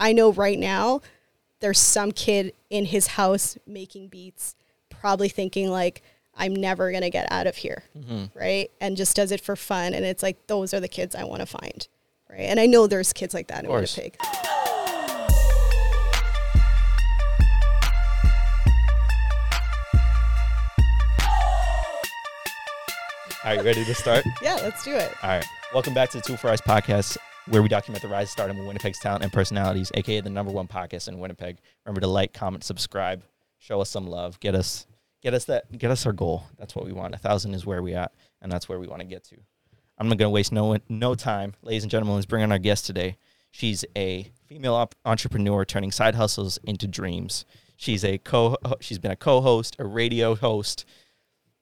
I know right now there's some kid in his house making beats, probably thinking like, I'm never gonna get out of here, mm-hmm. right? And just does it for fun. And it's like those are the kids I want to find, right? And I know there's kids like that in. Winnipeg. All right, ready to start? Yeah, let's do it. All right. Welcome back to the Two for Rise podcast, where we document the rise and stardom of Winnipeg's talent and personalities, aka the number one podcast in Winnipeg. Remember to like, comment, subscribe, show us some love, get us, get us that, get us our goal. That's what we want. A thousand is where we at, and that's where we want to get to. I'm not gonna waste no no time, ladies and gentlemen. Let's bring on our guest today. She's a female op- entrepreneur turning side hustles into dreams. She's a co. She's been a co-host, a radio host,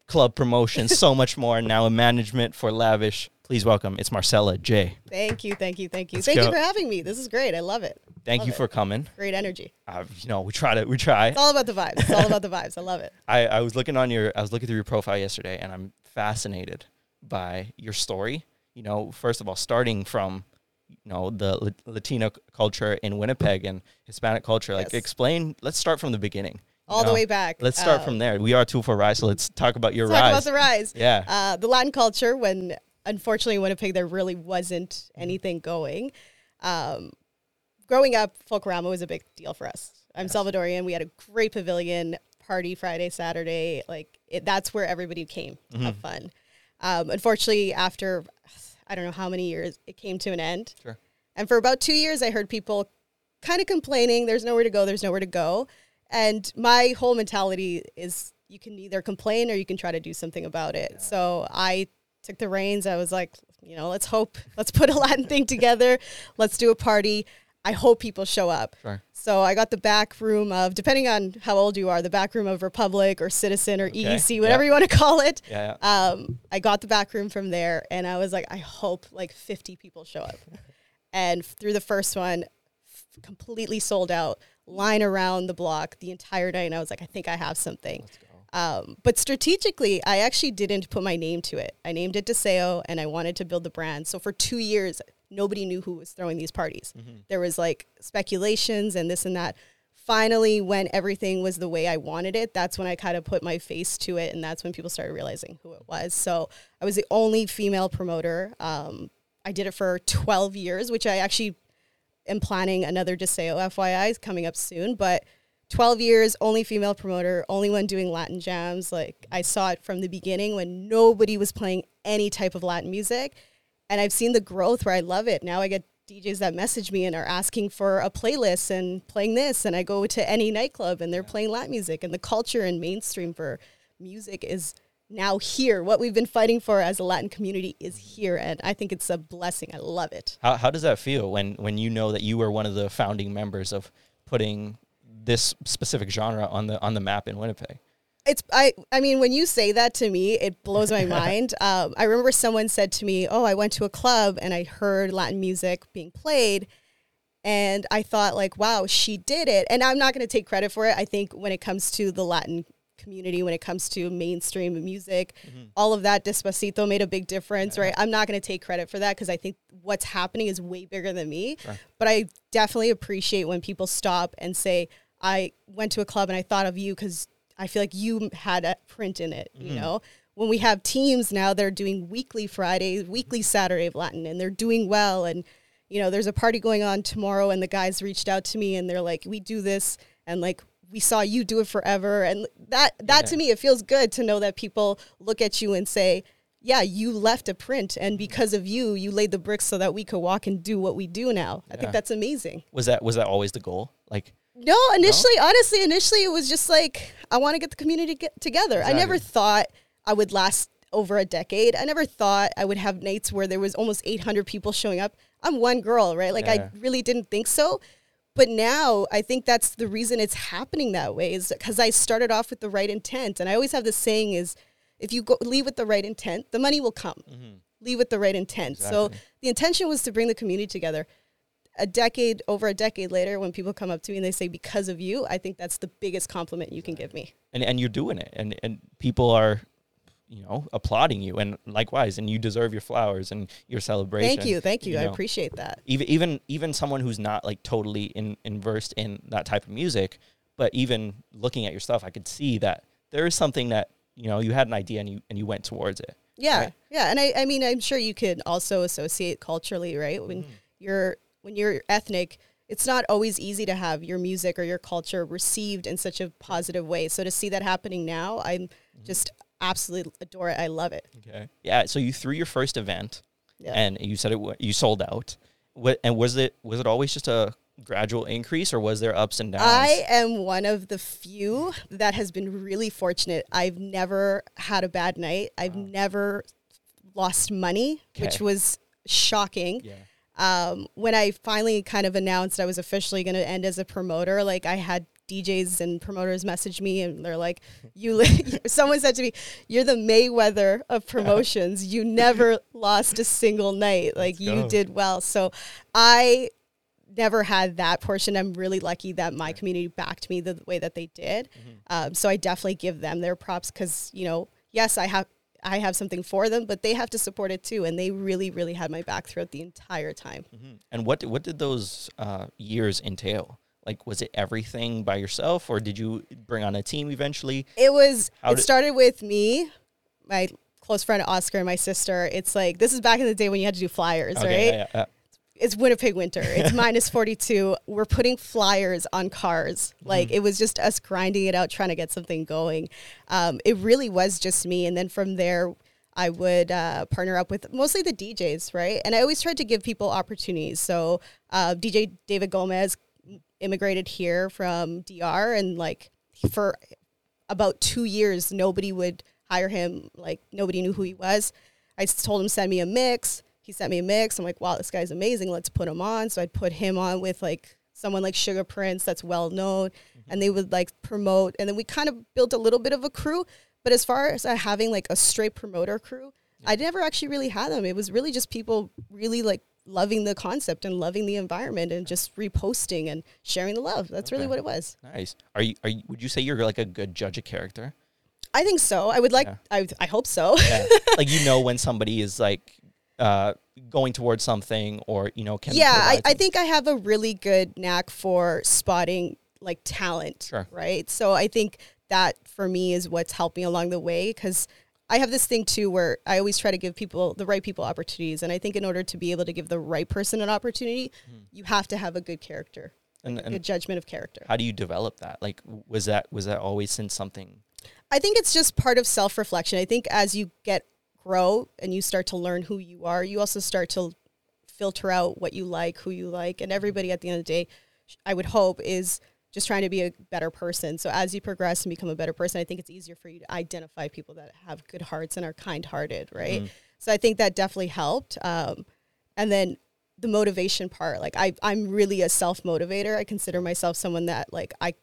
club promotion, so much more. Now in management for Lavish. Please welcome. It's Marcella J. Thank you, thank you, thank you. Let's thank go. you for having me. This is great. I love it. Thank Love you it. for coming. Great energy. Uh, you know, we try to we try. It's all about the vibes. It's all about the vibes. I love it. I, I was looking on your I was looking through your profile yesterday and I'm fascinated by your story. You know, first of all, starting from you know the La- Latino culture in Winnipeg and Hispanic culture. Like, Yes. explain. Let's start from the beginning. All the way back. Let's start Um, from there. We are two for rise, so let's talk about your Let's talk rise. about the rise. yeah, Uh, the Latin culture, when unfortunately in Winnipeg there really wasn't anything going. Um, growing up, Folklorama was a big deal for us. I'm Salvadorian. We had a great pavilion party Friday, Saturday. Like it, that's where everybody came to Mm-hmm. have fun. Um, unfortunately, after I don't know how many years, it came to an end. Sure. And for about two years, I heard people kind of complaining, there's nowhere to go, there's nowhere to go. And my whole mentality is you can either complain or you can try to do something about it. So I took the reins. I was like, you know, let's hope, let's put a Latin thing together. Let's do a party. I hope people show up. Sure. So I got the back room of, depending on how old you are, the back room of Republic or Citizen or EEC, whatever Yeah. you want to call it. yeah, yeah. Um, I got the back room from there, and I was like, I hope like 50 people show up. and through the first one, completely sold out, line around the block the entire night. And I was like, I think I have something. Um, but strategically, I actually didn't put my name to it. I named it Deseo, and I wanted to build the brand. So for two years, nobody knew who was throwing these parties. There was like speculations and this and that. Finally, when everything was the way I wanted it, that's when I kind of put my face to it, and that's when people started realizing who it was. So I was the only female promoter. Um, I did it for 12 years, which I actually am planning another Deseo FYI is coming up soon. But 12 years, only female promoter, only one doing Latin jams. Like I saw it from the beginning when nobody was playing any type of Latin music. And I've seen the growth where I love it. Now I get DJs that message me and are asking for a playlist and playing this. And I go to any nightclub and they're playing Latin music. And the culture and mainstream for music is now here. What we've been fighting for as a Latin community is here. And I think it's a blessing. I love it. How how does that feel when when you know that you were one of the founding members of putting this specific genre on the on the map in Winnipeg? It's I I mean when you say that to me, it blows my mind. Um, I remember someone said to me, "Oh, I went to a club and I heard Latin music being played." And I thought like, wow, she did it. And I'm not going to take credit for it. I think when it comes to the Latin community, when it comes to mainstream music, all of that Despacito made a big difference, right? I'm not going to take credit for that because I think what's happening is way bigger than me. But I definitely appreciate when people stop and say, I went to a club and I thought of you because I feel like you had a print in it, you mm. know? When we have teams now, they're doing weekly Friday, weekly Saturday of Latin, and they're doing well. And, you know, there's a party going on tomorrow, and the guys reached out to me and they're like, we do this, and like, we saw you do it forever. And that, that to me, it feels good to know that people look at you and say, yeah, you left a print, and mm. because of you, you laid the bricks so that we could walk and do what we do now. I Yeah. think that's amazing. Was that was that always the goal? Like No, initially, honestly, initially it was just like I want to get the community get together. I never thought I would last over a decade. I never thought I would have nights where there was almost 800 people showing up. I'm one girl, right? Like Yeah. I really didn't think so. But now I think that's the reason it's happening that way is because I started off with the right intent. And I always have this saying is if you go leave with the right intent, the money will come. Mm-hmm. Leave with the right intent. So the intention was to bring the community together a decade over a decade later when people come up to me and they say because of you i think that's the biggest compliment you can give me and and you're doing it and and people are you know applauding you and likewise and you deserve your flowers and your celebration Thank you, thank you. I know. appreciate that. even even even someone who's not like totally in inversed in that type of music but even looking at your stuff i could see that there is something that you know you had an idea and you and you went towards it Yeah, Right. yeah, and I, I mean, I'm sure you could also associate culturally, right? When Mm-hmm. you're when you're ethnic, it's not always easy to have your music or your culture received in such a positive way. So to see that happening now, I'm Mm-hmm. just absolutely adore it. I love it. okay yeah so you threw your first event Yeah. and you said it you sold out what and was it was it always just a gradual increase or was there ups and downs I am one of the few that has been really fortunate. I've never had a bad night. I've never lost money, which was shocking. yeah um, when I finally kind of announced I was officially going to end as a promoter, like I had DJs and promoters message me and they're like, "You," li-, someone said to me, "You're the Mayweather of promotions. you never lost a single night. Like you did well." So, I never had that portion. I'm really lucky that my community backed me the way that they did. Um, so I definitely give them their props because you know, yes, I have. I have something for them, but they have to support it too, and they really, really had my back throughout the entire time. Mhm. And what what did those uh, years entail? Like, was it everything by yourself, or did you bring on a team eventually? It was. How it did- started with me, my close friend Oscar, and my sister. It's like this is back in the day when you had to do flyers, right? yeah, yeah, yeah. It's Winnipeg winter. It's minus forty two. We're putting flyers on cars. Like it was just us grinding it out, trying to get something going. Um, it really was just me, and then from there. I would uh, partner up with mostly the DJs, right? And I always tried to give people opportunities. So uh, DJ David Gomez immigrated here from DR, and like for about two years, nobody would hire him. Like nobody knew who he was. I told him send me a mix. He sent me a mix. I'm like, wow, this guy's amazing. Let's put him on. So I'd put him on with like someone like Sugar Prince that's well known, and they would like promote. And then we kind of built a little bit of a crew. But as far as uh, having like a straight promoter crew, I never actually really had them. It was really just people really like loving the concept and loving the environment and just reposting and sharing the love. That's really what it was. Nice. Are you? Are you? Would you say you're like a good judge of character? I think so. I would like. Yeah. I I hope so. Yeah. like you know when somebody is like uh, going towards something, or you know can. yeah, I, I think I have a really good knack for spotting like talent. Sure. Right. So I think that for me is what's helped me along the way because I have this thing too where I always try to give people the right people opportunities, and I think in order to be able to give the right person an opportunity, you have to have a good character, Hmm. And, a good judgment of character. how do you develop that? Like, was that was that always since something? I think it's just part of self reflection. I think as you get grow and you start to learn who you are, you also start to filter out what you like, who you like, and everybody at the end of the day, I would hope is just trying to be a better person. So as you progress and become a better person, I think it's easier for you to identify people that have good hearts and are kind hearted, right? Mhm. So I think that definitely helped. Um, and then the motivation part, like I, I'm really a self motivator. I consider myself someone that like I,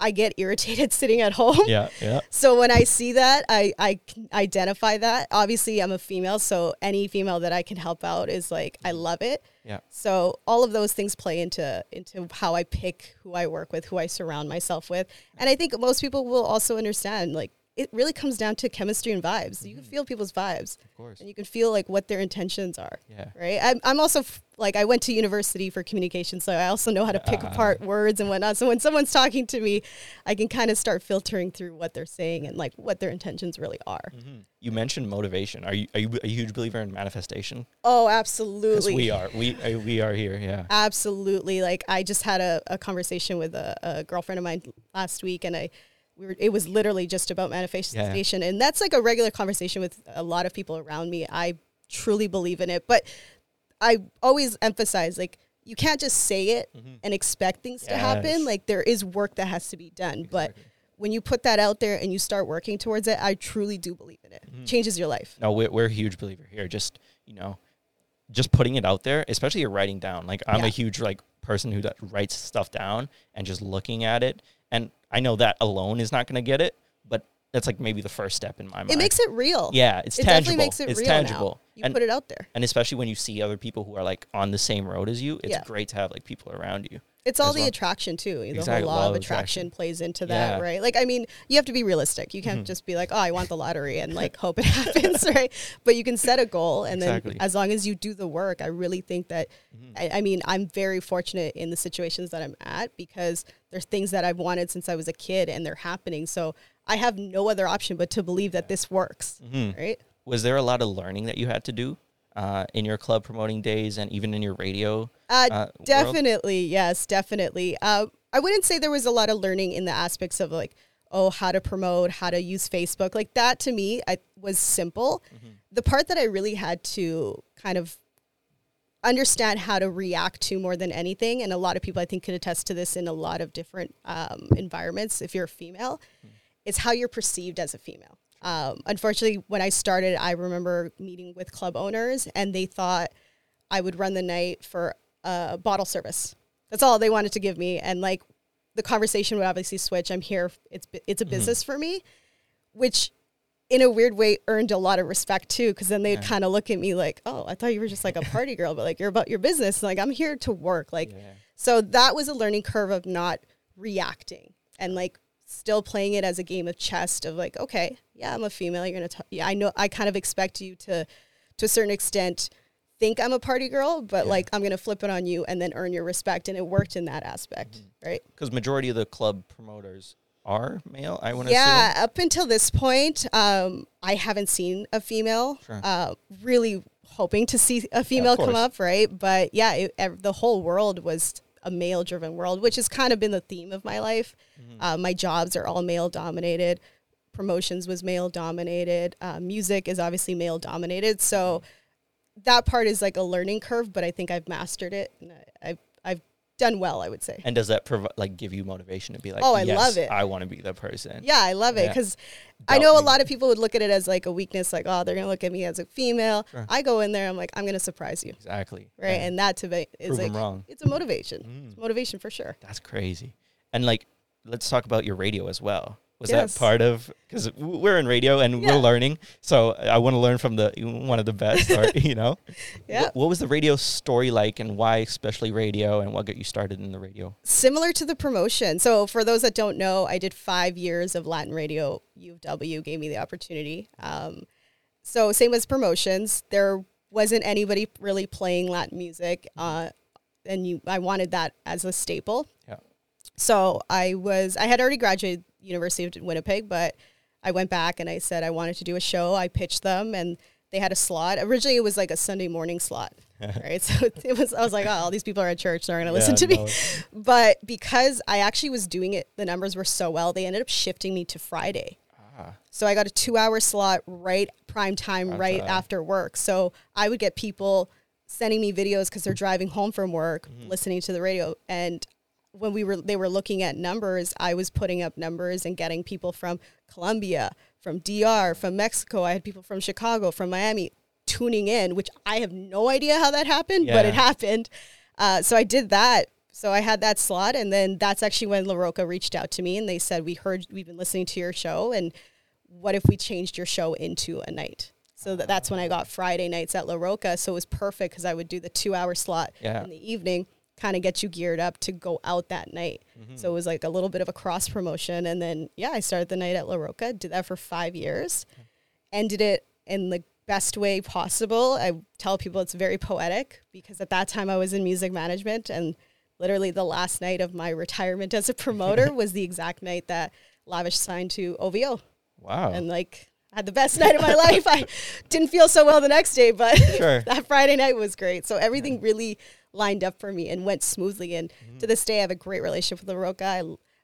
I get irritated sitting at home. Yeah, yeah. So when I see that, I, I identify that. Obviously, I'm a female, so any female that I can help out is like I mm-hmm. love it. Yeah. So all of those things play into into how I pick who I work with, who I surround myself with, and I think most people will also understand. Like it really comes down to chemistry and vibes. You can feel people's vibes, Of course. and you can feel like what their intentions are. Yeah. Right. I'm, I'm also f- like I went to university for communication, so I also know how to pick Ah. apart words and whatnot. So when someone's talking to me, I can kind of start filtering through what they're saying and like what their intentions really are. Mhm. You mentioned motivation. Are you are you a huge believer in manifestation? Oh, absolutely. we are. We uh, we are here. Yeah. Absolutely. Like I just had a, a conversation with a, a girlfriend of mine last week and I we were it was literally just about manifestation. And that's like a regular conversation with a lot of people around me. I truly believe in it. But I always emphasize like you can't just say it Mhm. and expect things to happen. Like there is work that has to be done. But when you put that out there and you start working towards it, I truly do believe in it. Mhm. Changes your life. No, we're, we're a huge believer here. Just you know, just putting it out there, especially you're writing down. Like I'm Yeah. a huge like person who writes stuff down and just looking at it. And I know that alone is not going to get it, but that's like maybe the first step in my mind. It makes it real. yeah, it's it tangible. definitely makes it it's real tangible. now. You and put it out there. and especially when you see other people who are like on the same road as you, it's Yeah. great to have like people around you. It's all the well. attraction too. The Exactly, whole law of attraction, attraction. plays into that, Yeah. Mm-hmm. right? Like, I mean, you have to be realistic. You can't just be like, "Oh, I want the lottery," and like hope it happens, right? But you can set a goal, and Exactly. then as long as you do the work, I really think that. Mm-hmm. I, I mean, I'm very fortunate in the situations that I'm at because there's things that I've wanted since I was a kid, and they're happening. So I have no other option but to believe that this works, Mhm. right? Was there a lot of learning that you had to do uh, in your club promoting days and even in your radio? Uh, uh, world? definitely, yes, definitely. Uh, I wouldn't say there was a lot of learning in the aspects of like, oh, how to promote, how to use Facebook. Like that to me, I was simple. Mm-hmm. The part that I really had to kind of understand how to react to more than anything, and a lot of people I think could attest to this in a lot of different um, environments. If you're a female, is how you're perceived as a female. Um, unfortunately, when I started, I remember meeting with club owners, and they thought I would run the night for a bottle service. That's all they wanted to give me, and like the conversation would obviously switch. I'm here. It's it's a business for me, which in a weird way earned a lot of respect too because then they'd kind of look at me like oh i thought you were just like a party girl but like you're about your business like i'm here to work like Yeah. so that was a learning curve of not reacting and like still playing it as a game of chess of like okay yeah i'm a female you're gonna talk yeah i know i kind of expect you to to a certain extent think i'm a party girl but Yeah. like i'm gonna flip it on you and then earn your respect and it worked in that aspect Mm-hmm. right Because majority of the club promoters are male. I want to yeah up until this point um i haven't seen a female Sure. uh really hoping to see a female come up right but yeah it, the whole world was a male driven world which has kind of been the theme of my life. Mm-hmm. uh, my jobs are all male dominated promotions was male dominated uh, music is obviously male dominated so that part is like a learning curve but i think i've mastered it and I, I've done well i would say And does that provide like give you motivation to be like, Oh, I "Yes, love it." I want to be the person. Yeah, I love it Yeah. because I know a lot of people would look at it as like a weakness, like oh, they're gonna look at me as a female. Sure. I go in there, I'm like, I'm gonna surprise you, Exactly. right? Yeah. And that to me is Prove like wrong. it's a motivation, Mm. It's motivation for sure. That's crazy. And like, let's talk about your radio as well. Was Yes. that part of because we're in radio and Yeah. we're learning, so I want to learn from the one of the best, or you know, Yeah. What, what was the radio story like, and why especially radio, and what got you started in the radio? Similar to the promotion. So for those that don't know, I did five years of Latin radio. U of W gave me the opportunity. Um, so same as promotions, there wasn't anybody really playing Latin music, uh, and you, I wanted that as a staple. Yeah. So I was I had already graduated University of Winnipeg, but I went back and I said I wanted to do a show. I pitched them and they had a slot. Originally it was like a Sunday morning slot. right. So it was I was like, oh, all these people are at church, they're gonna listen to me. But because I actually was doing it, the numbers were so well, they ended up shifting me to Friday. Ah, So I got a two hour slot right prime time, Prime right time. after work. So I would get people sending me videos because they're driving home from work, Mm-hmm. listening to the radio. And when we were they were looking at numbers, I was putting up numbers and getting people from Colombia, from DR, from Mexico. I had people from Chicago, from Miami tuning in, which I have no idea how that happened, but it happened. Uh, so I did that. So I had that slot, and then that's actually when La Roca reached out to me and they said, "We heard we've been listening to your show, and what if we changed your show into a night?" So that, that's when I got Friday nights at La Roca. So it was perfect because I would do the two hour slot Yeah. in the evening, kind of get you geared up to go out that night. So mm-hmm. it was like a little bit of a cross promotion, and then yeah, I started the night at La Roca. Did that for five years, ended it in the best way possible. I tell people it's very poetic because at that time I was in music management and literally the last night of my retirement as a promoter was the exact night that Lavish signed to OVO. wow. And like I had the best night of my life. I didn't feel so well the next day, but Sure. that Friday night was great. So everything really lined up for me and went smoothly. And Mm-hmm. to this day, I have a great relationship with the Roca. I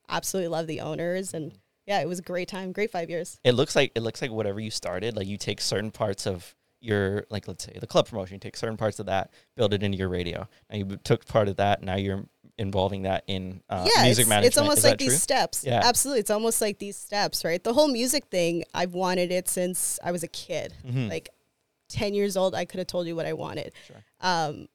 absolutely love the owners, and yeah, it was a great time, great five years. it looks like it looks like whatever you started, like you take certain parts of your like let's say the club promotion, you take certain parts of that, build it into your radio. And you took part of that, now you're involving that in uh, yeah, music it's, management. it's almost Is like these true? steps. Yeah. absolutely. It's almost like these steps, right? The whole music thing, I've wanted it since I was a kid. Mhm. Like ten years old, I could have told you what I wanted. Sure. Um,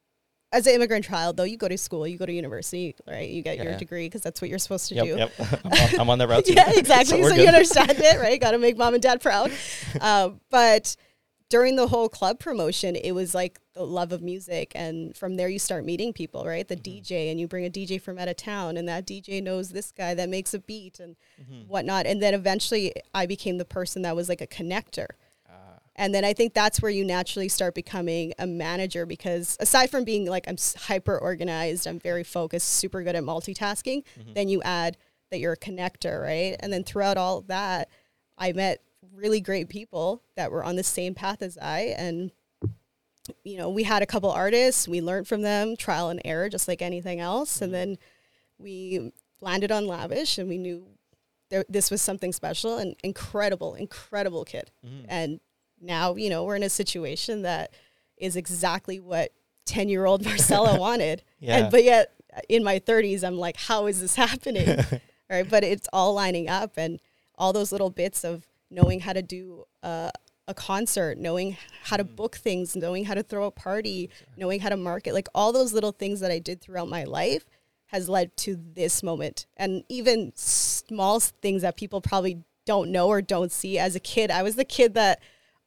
as an immigrant child, though, you go to school, you go to university, right? You get Yeah, your degree because that's what you're supposed to Yep, do. yep. I'm, on, I'm on that route yeah, exactly. we're so you understand it, right? Got to make mom and dad proud. um, but during the whole club promotion, it was like the love of music. And from there, you start meeting people, right? The DJ, and you bring a DJ from out of town, and that DJ knows this guy that makes a beat and whatnot. And then eventually, I became the person that was like a connector. And then I think that's where you naturally start becoming a manager because aside from being like I'm hyper organized, I'm very focused, super good at multitasking, mm-hmm. then you add that you're a connector, right? And then throughout all that, I met really great people that were on the same path as I. And you know, we had a couple artists, we learned from them, trial and error just like anything else, and mm-hmm. then we landed on Lavish and we knew there, this was something special and incredible, incredible kid. Mm-hmm. And now, you know, we're in a situation that is exactly what 10 year old Marcella wanted. Yeah. And, but yet in my 30s, I'm like, how is this happening? right. But it's all lining up and all those little bits of knowing how to do uh, a concert, knowing how to book things, knowing how to throw a party, knowing how to market, like all those little things that I did throughout my life has led to this moment. And even small things that people probably don't know or don't see. As a kid, I was the kid that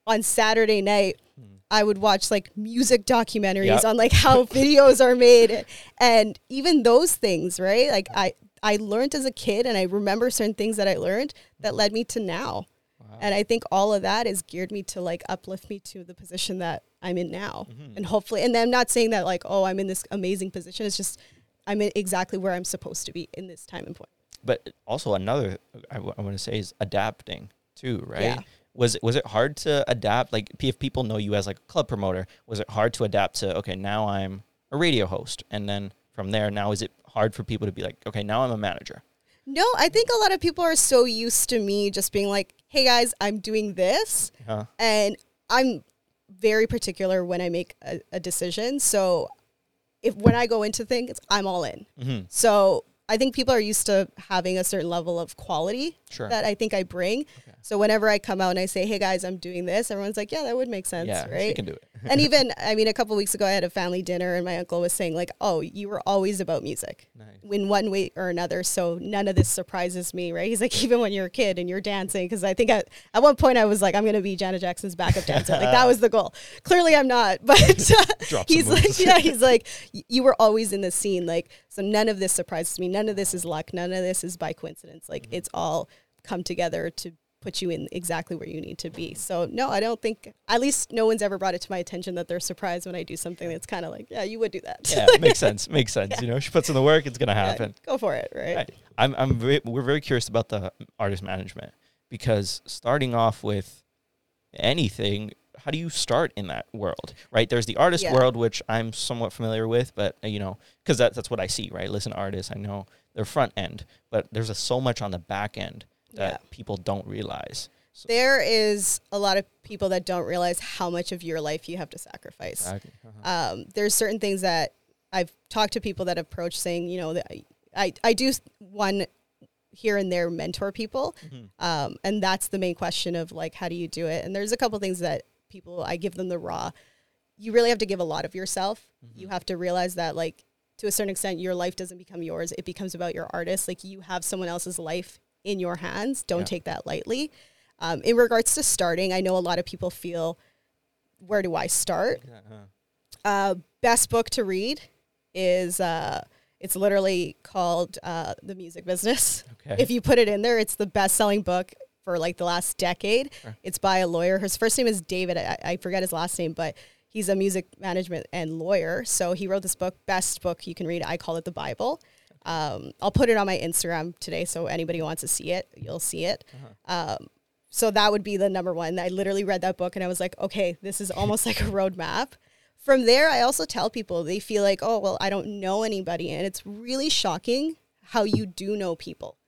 on Saturday night, hmm. I would watch like music documentaries Yep. on like how videos are made and even those things, right? Like I I learned as a kid and I remember certain things that I learned that led me to now. And I think all of that is geared me to like uplift me to the position that I'm in now. Mm-hmm. And hopefully and I'm not saying that like oh I'm in this amazing position. It's just I'm in exactly where I'm supposed to be in this time and point. But also another I, want to say is adapting too, right? Yeah. Was it was it hard to adapt? Like if people know you as like a club promoter, was it hard to adapt to okay now I'm a radio host, and then from there now is it hard for people to be like okay now I'm a manager? No, I think a lot of people are so used to me just being like, "Hey guys, I'm doing this." Huh? and I'm very particular when I make a, a decision. So if when I go into things, I'm all in. Mhm. So I think people are used to having a certain level of quality Sure. that I think I bring. So whenever I come out and I say, "Hey guys, I'm doing this," everyone's like, "Yeah, that would make sense, yeah, right?" she can do it. and even I mean, a couple weeks ago, I had a family dinner, and my uncle was saying like, "Oh, you were always about music." Nice. in one way or another. So none of this surprises me, right? He's like, even when you're a kid and you're dancing, because I think at, at one point I was like, I'm going to be Janet Jackson's backup dancer. Like that was the goal. Clearly I'm not, but he's like, moves. yeah, he's like, you were always in the scene. Like, so none of this surprises me. None of this is luck. None of this is by coincidence. Like Mm-hmm. it's all come together to put you in exactly where you need to be. So no, I don't think, at least no one's ever brought it to my attention that they're surprised when I do something that's kind of like, yeah, you would do that. yeah, makes sense. Makes sense. You know, she puts in the work, it's gonna Yeah, happen. go for it, right? Right. I'm, I'm very, we're very curious about the artist management because starting off with anything, how do you start in that world? Right. There's the artist Yeah. world, which I'm somewhat familiar with, but uh, you know, because that, that's what I see. Right. Listen, artists, I know their front end, but there's a, so much on the back end that Yeah. people don't realize. So, There is a lot of people that don't realize how much of your life you have to sacrifice. Exactly. Uh-huh. Um, there's certain things that I've talked to people that approach saying, you know, that I, I, I do one here and there mentor people. Mm-hmm. Um, and that's the main question of like, how do you do it? And there's a couple things that people, I give them the raw. You really have to give a lot of yourself. Mm-hmm. You have to realize that like, to a certain extent, your life doesn't become yours. It becomes about your artist. Like you have someone else's life in your hands. Don't Yeah. take that lightly. Um, in regards to starting, I know a lot of people feel, where do I start? Uh-huh. Uh, best book to read is uh, it's literally called uh, The Music Business. Okay. If you put it in there, it's the best selling book for like the last decade. Sure. It's by a lawyer. His first name is David. I, I forget his last name, but he's a music management and lawyer. So he wrote this book, best book you can read. I call it the Bible. Um, I'll put it on my Instagram today, so anybody who wants to see it, you'll see it. Um, so that would be the number one. I literally read that book and I was like, okay, this is almost like a roadmap. From there, I also tell people they feel like, oh, well, I don't know anybody. And it's really shocking how you do know people.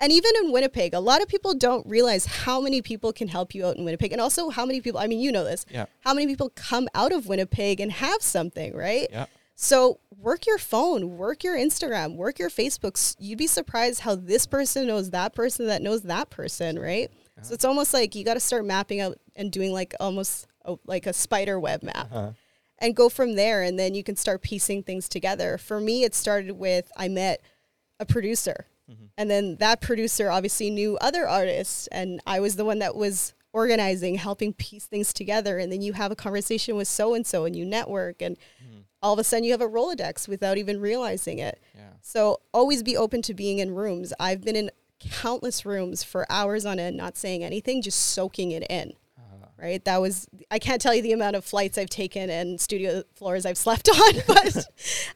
And even in Winnipeg, a lot of people don't realize how many people can help you out in Winnipeg. And also how many people, I mean, you know this, Yeah. how many people come out of Winnipeg and have something, right? Yeah. So work your phone, work your Instagram, work your Facebooks. You'd be surprised how this person knows that person that knows that person, right? So it's almost like you got to start mapping out and doing like almost a, like a spider web map Uh-huh. and go from there. And then you can start piecing things together. For me, it started with I met a producer. And then that producer obviously knew other artists, and I was the one that was organizing, helping piece things together. And then you have a conversation with so and so and you network. And Mhm. all of a sudden you have a Rolodex without even realizing it. Yeah. So always be open to being in rooms. I've been in countless rooms for hours on end, not saying anything, just soaking it in. Right. That was, I can't tell you the amount of flights I've taken and studio floors I've slept on, but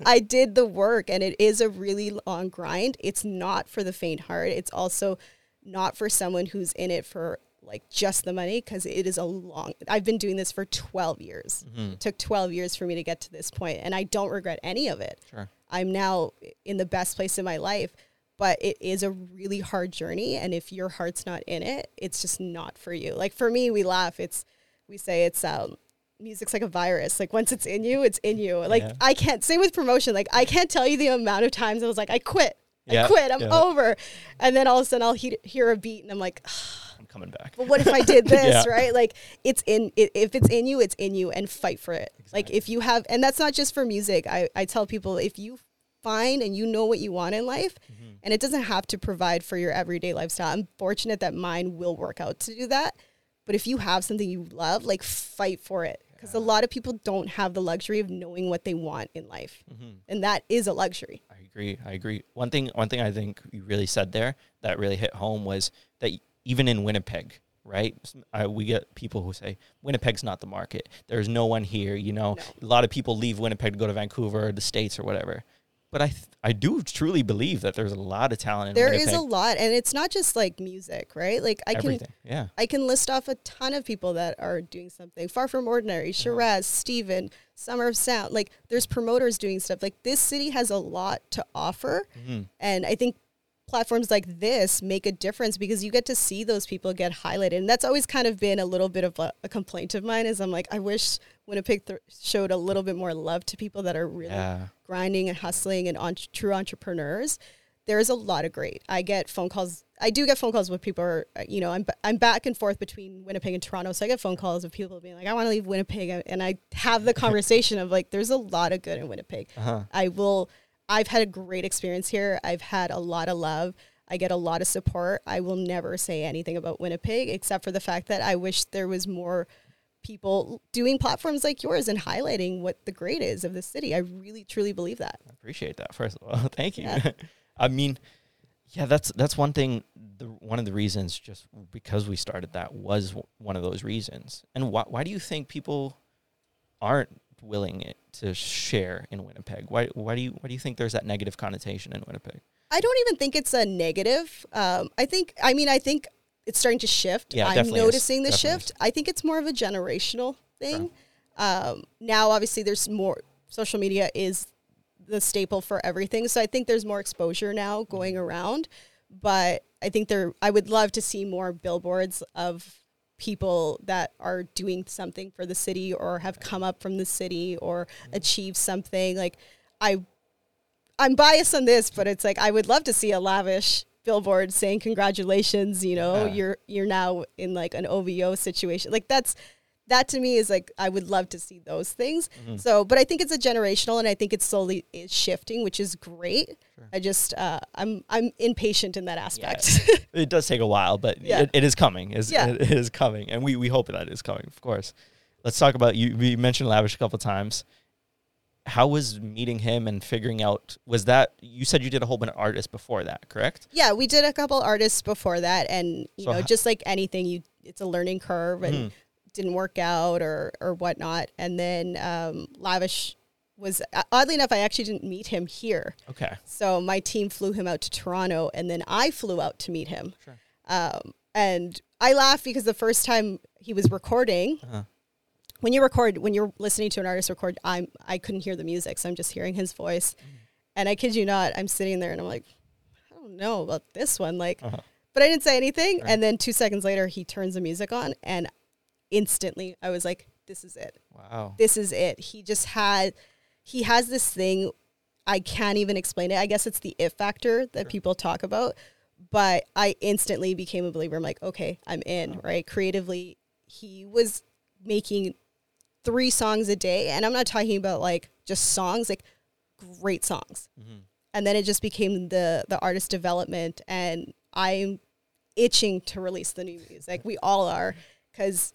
I did the work and it is a really long grind. It's not for the faint heart. It's also not for someone who's in it for like just the money because it is a long, I've been doing this for 12 years. mhm. It took 12 years for me to get to this point and I don't regret any of it. Sure. I'm now in the best place in my life, but it is a really hard journey. And if your heart's not in it, it's just not for you. Like for me, we laugh. It's, we say it's, um, music's like a virus. Like once it's in you, it's in you. Like Yeah. I can't, same with promotion. Like I can't tell you the amount of times I was like, I quit. Yeah, I quit. I'm yeah. over. And then all of a sudden I'll he- hear a beat and I'm like, I'm coming back. but what if I did this, right? Like it's in i if it's in you, it's in you and fight for it. Like if you have and that's not just for music. I, I tell people if you find and you know what you want in life Mhm. and it doesn't have to provide for your everyday lifestyle. I'm fortunate that mine will work out to do that. But if you have something you love, like fight for it. Because a lot of people don't have the luxury of knowing what they want in life. Mhm. And that is a luxury. I agree. I agree. One thing, one thing I think you really said there that really hit home was that even in Winnipeg, right? I, we get people who say Winnipeg's not the market. There's no one here. You know, No. a lot of people leave Winnipeg to go to Vancouver or the states or whatever. But I, th- I do truly believe that there's a lot of talent in There Winnipeg. is a lot and it's not just like music, right? Like I can yeah. I can list off a ton of people that are doing something. Far from ordinary, Shiraz, Steven, Summer of Sound. Like there's promoters doing stuff. Like this city has a lot to offer. Mhm. And I think platforms like this make a difference because you get to see those people get highlighted. And that's always kind of been a little bit of a, a complaint of mine is I'm like, I wish Winnipeg th- showed a little bit more love to people that are really Yeah. grinding and hustling and entre- true entrepreneurs. There's a lot of great. I get phone calls. I do get phone calls with people. Are, uh, you know, I'm I'm back and forth between Winnipeg and Toronto, so I get phone calls of people being like, "I want to leave Winnipeg," and I have the conversation of like, "There's a lot of good in Winnipeg. Uh-huh. I will. I've had a great experience here. I've had a lot of love. I get a lot of support. I will never say anything about Winnipeg except for the fact that I wish there was more people doing platforms like yours and highlighting what the great is of the city. I really truly believe that. I appreciate that. First of all, thank you. Yeah. I mean, yeah, that's that's one thing. The one of the reasons, just because we started that, was w- one of those reasons. And why why do you think people aren't willing it to share in Winnipeg? Why why do you why do you think there's that negative connotation in Winnipeg? I don't even think it's a negative. Um, I think, I mean, I think it's starting to shift. Yeah, I'm definitely is. noticing the Definitely shift. I think it's more of a generational thing. Um, now, obviously, there's more, social media is the staple for everything. So I think there's more exposure now going around. But I think there, I would love to see more billboards of people that are doing something for the city or have come up from the city or mm-hmm. achieved something. Like, I I'm biased on this, but it's like I would love to see a lavish billboard saying congratulations, you know, Yeah. you're you're now in like an OVO situation. Like that's that to me is like I would love to see those things. Mhm. So, but I think it's a generational and I think it's slowly is shifting, which is great. Sure. I just uh I'm I'm impatient in that aspect. It does take a while, but Yeah. it, it is coming. Is Yeah. it is coming, and we we hope that is coming, of course. Let's talk about you. We mentioned Lavish a couple times. How was meeting him and figuring out? Was that you said you did a whole bunch of artists before that, correct? yeah, we did a couple artists before that and you So know, ho- just like anything you it's a learning curve and Mhm. Didn't work out or or whatnot. And then um, Lavish was uh, oddly enough, I actually didn't meet him here. Okay. So my team flew him out to Toronto, and then I flew out to meet him. Sure. Um, and I laugh because the first time he was recording, Uh-huh. when you record, when you're listening to an artist record, I'm I couldn't hear the music, so I'm just hearing his voice. And I kid you not, I'm sitting there and I'm like, I don't know about this one, like, Uh-huh. but I didn't say anything. Sure. And then two seconds later, he turns the music on, and instantly I was like, this is it Wow. this is it. He just had, he has this thing. I can't even explain it. I guess it's the if factor that Sure. people talk about. But I instantly became a believer. I'm like, okay, I'm in, Wow. right? Creatively, he was making three songs a day. And I'm not talking about like just songs, like great songs. Mhm. And then it just became the the artist development and I'm itching to release the new music. We all are. because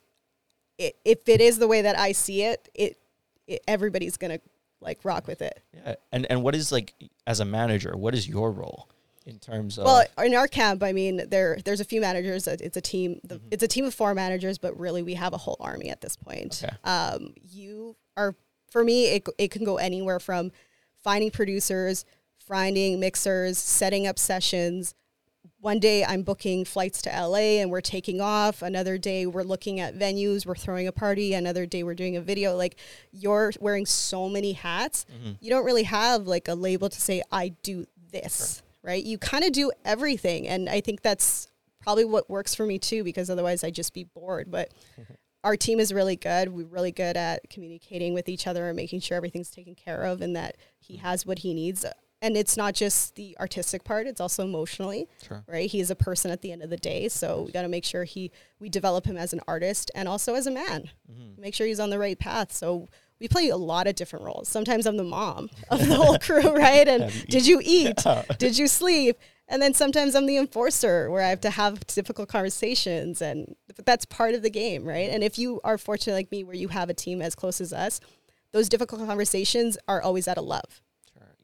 it, if it is the way that I see it, it, it everybody's gonna like rock with it. Yeah. And and what is like as a manager, what is your role in terms of Well, in our camp, I mean, there there's a few managers. It's a team. The, Mm-hmm. It's a team of four managers, but really we have a whole army at this point. Okay. Um, you are for me. It it can go anywhere from finding producers, finding mixers, setting up sessions. One day I'm booking flights to LA and we're taking off. Another day we're looking at venues, we're throwing a party. Another day we're doing a video. Like you're wearing so many hats. Mm-hmm. You don't really have like a label to say I do this, right? You kind of do everything and I think that's probably what works for me too because otherwise I'd just be bored. But our team is really good. We're really good at communicating with each other and making sure everything's taken care of and that he mm-hmm. has what he needs. And it's not just the artistic part; it's also emotionally, Sure. right? He is a person at the end of the day, so we got to make sure he we develop him as an artist and also as a man. Make sure he's on the right path. So we play a lot of different roles. Sometimes I'm the mom of the whole crew, right? And did you eat? did you sleep? And then sometimes I'm the enforcer where I have to have difficult conversations and but that's part of the game, right? And if you are fortunate like me where you have a team as close as us, those difficult conversations are always out of love.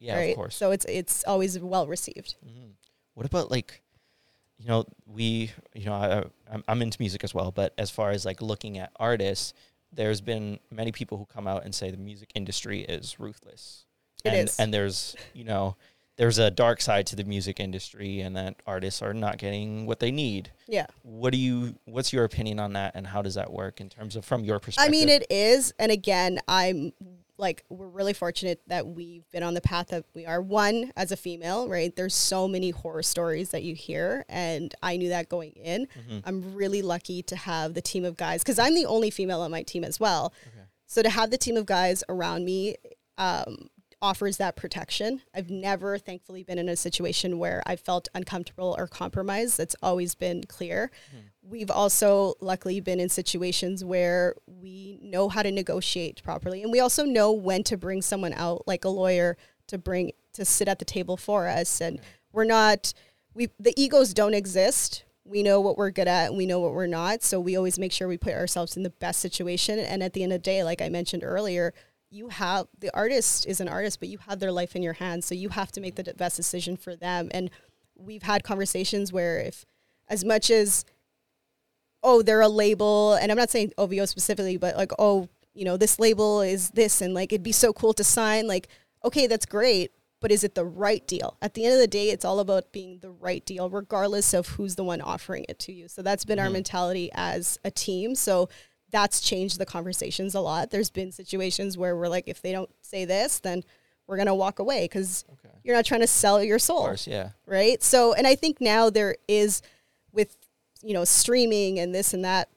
Yeah, right? of course. So it's it's always well received. Mhm. What about like, you know, we, you know, I, I'm, I'm into music as well, but as far as like looking at artists, there's been many people who come out and say the music industry is ruthless. It and, is. And there's, you know, there's a dark side to the music industry and that artists are not getting what they need. Yeah. What do you, what's your opinion on that and how does that work in terms of from your perspective? I mean, it is. And again, I'm like, we're really fortunate that we've been on the path that we are. One, as a female, right? There's so many horror stories that you hear. And I knew that going in. I'm really lucky to have the team of guys because I'm the only female on my team as well. So to have the team of guys around me um, offers that protection. I've never, thankfully, been in a situation where I felt uncomfortable or compromised. It's always been clear. We've also, luckily, been in situations where we know how to negotiate properly, and we also know when to bring someone out, like a lawyer, to bring to sit at the table for us. And we're not we the egos don't exist. We know what we're good at and we know what we're not. So we always make sure we put ourselves in the best situation. And at the end of the day, like I mentioned earlier, you have the artist is an artist, but you have their life in your hands. So you have to make the best decision for them. And we've had conversations where if as much as oh, they're a label, and I'm not saying OVO specifically, but like, oh, you know, this label is this, and like, it'd be so cool to sign. Like, okay, that's great, but is it the right deal? At the end of the day, it's all about being the right deal, regardless of who's the one offering it to you. So that's been our mm-hmm. mentality as a team. So that's changed the conversations a lot. There's been situations where we're like, if they don't say this, then we're gonna walk away because Okay. you're not trying to sell your soul Of course, yeah. right? So, and I think now there is you know streaming and this and that,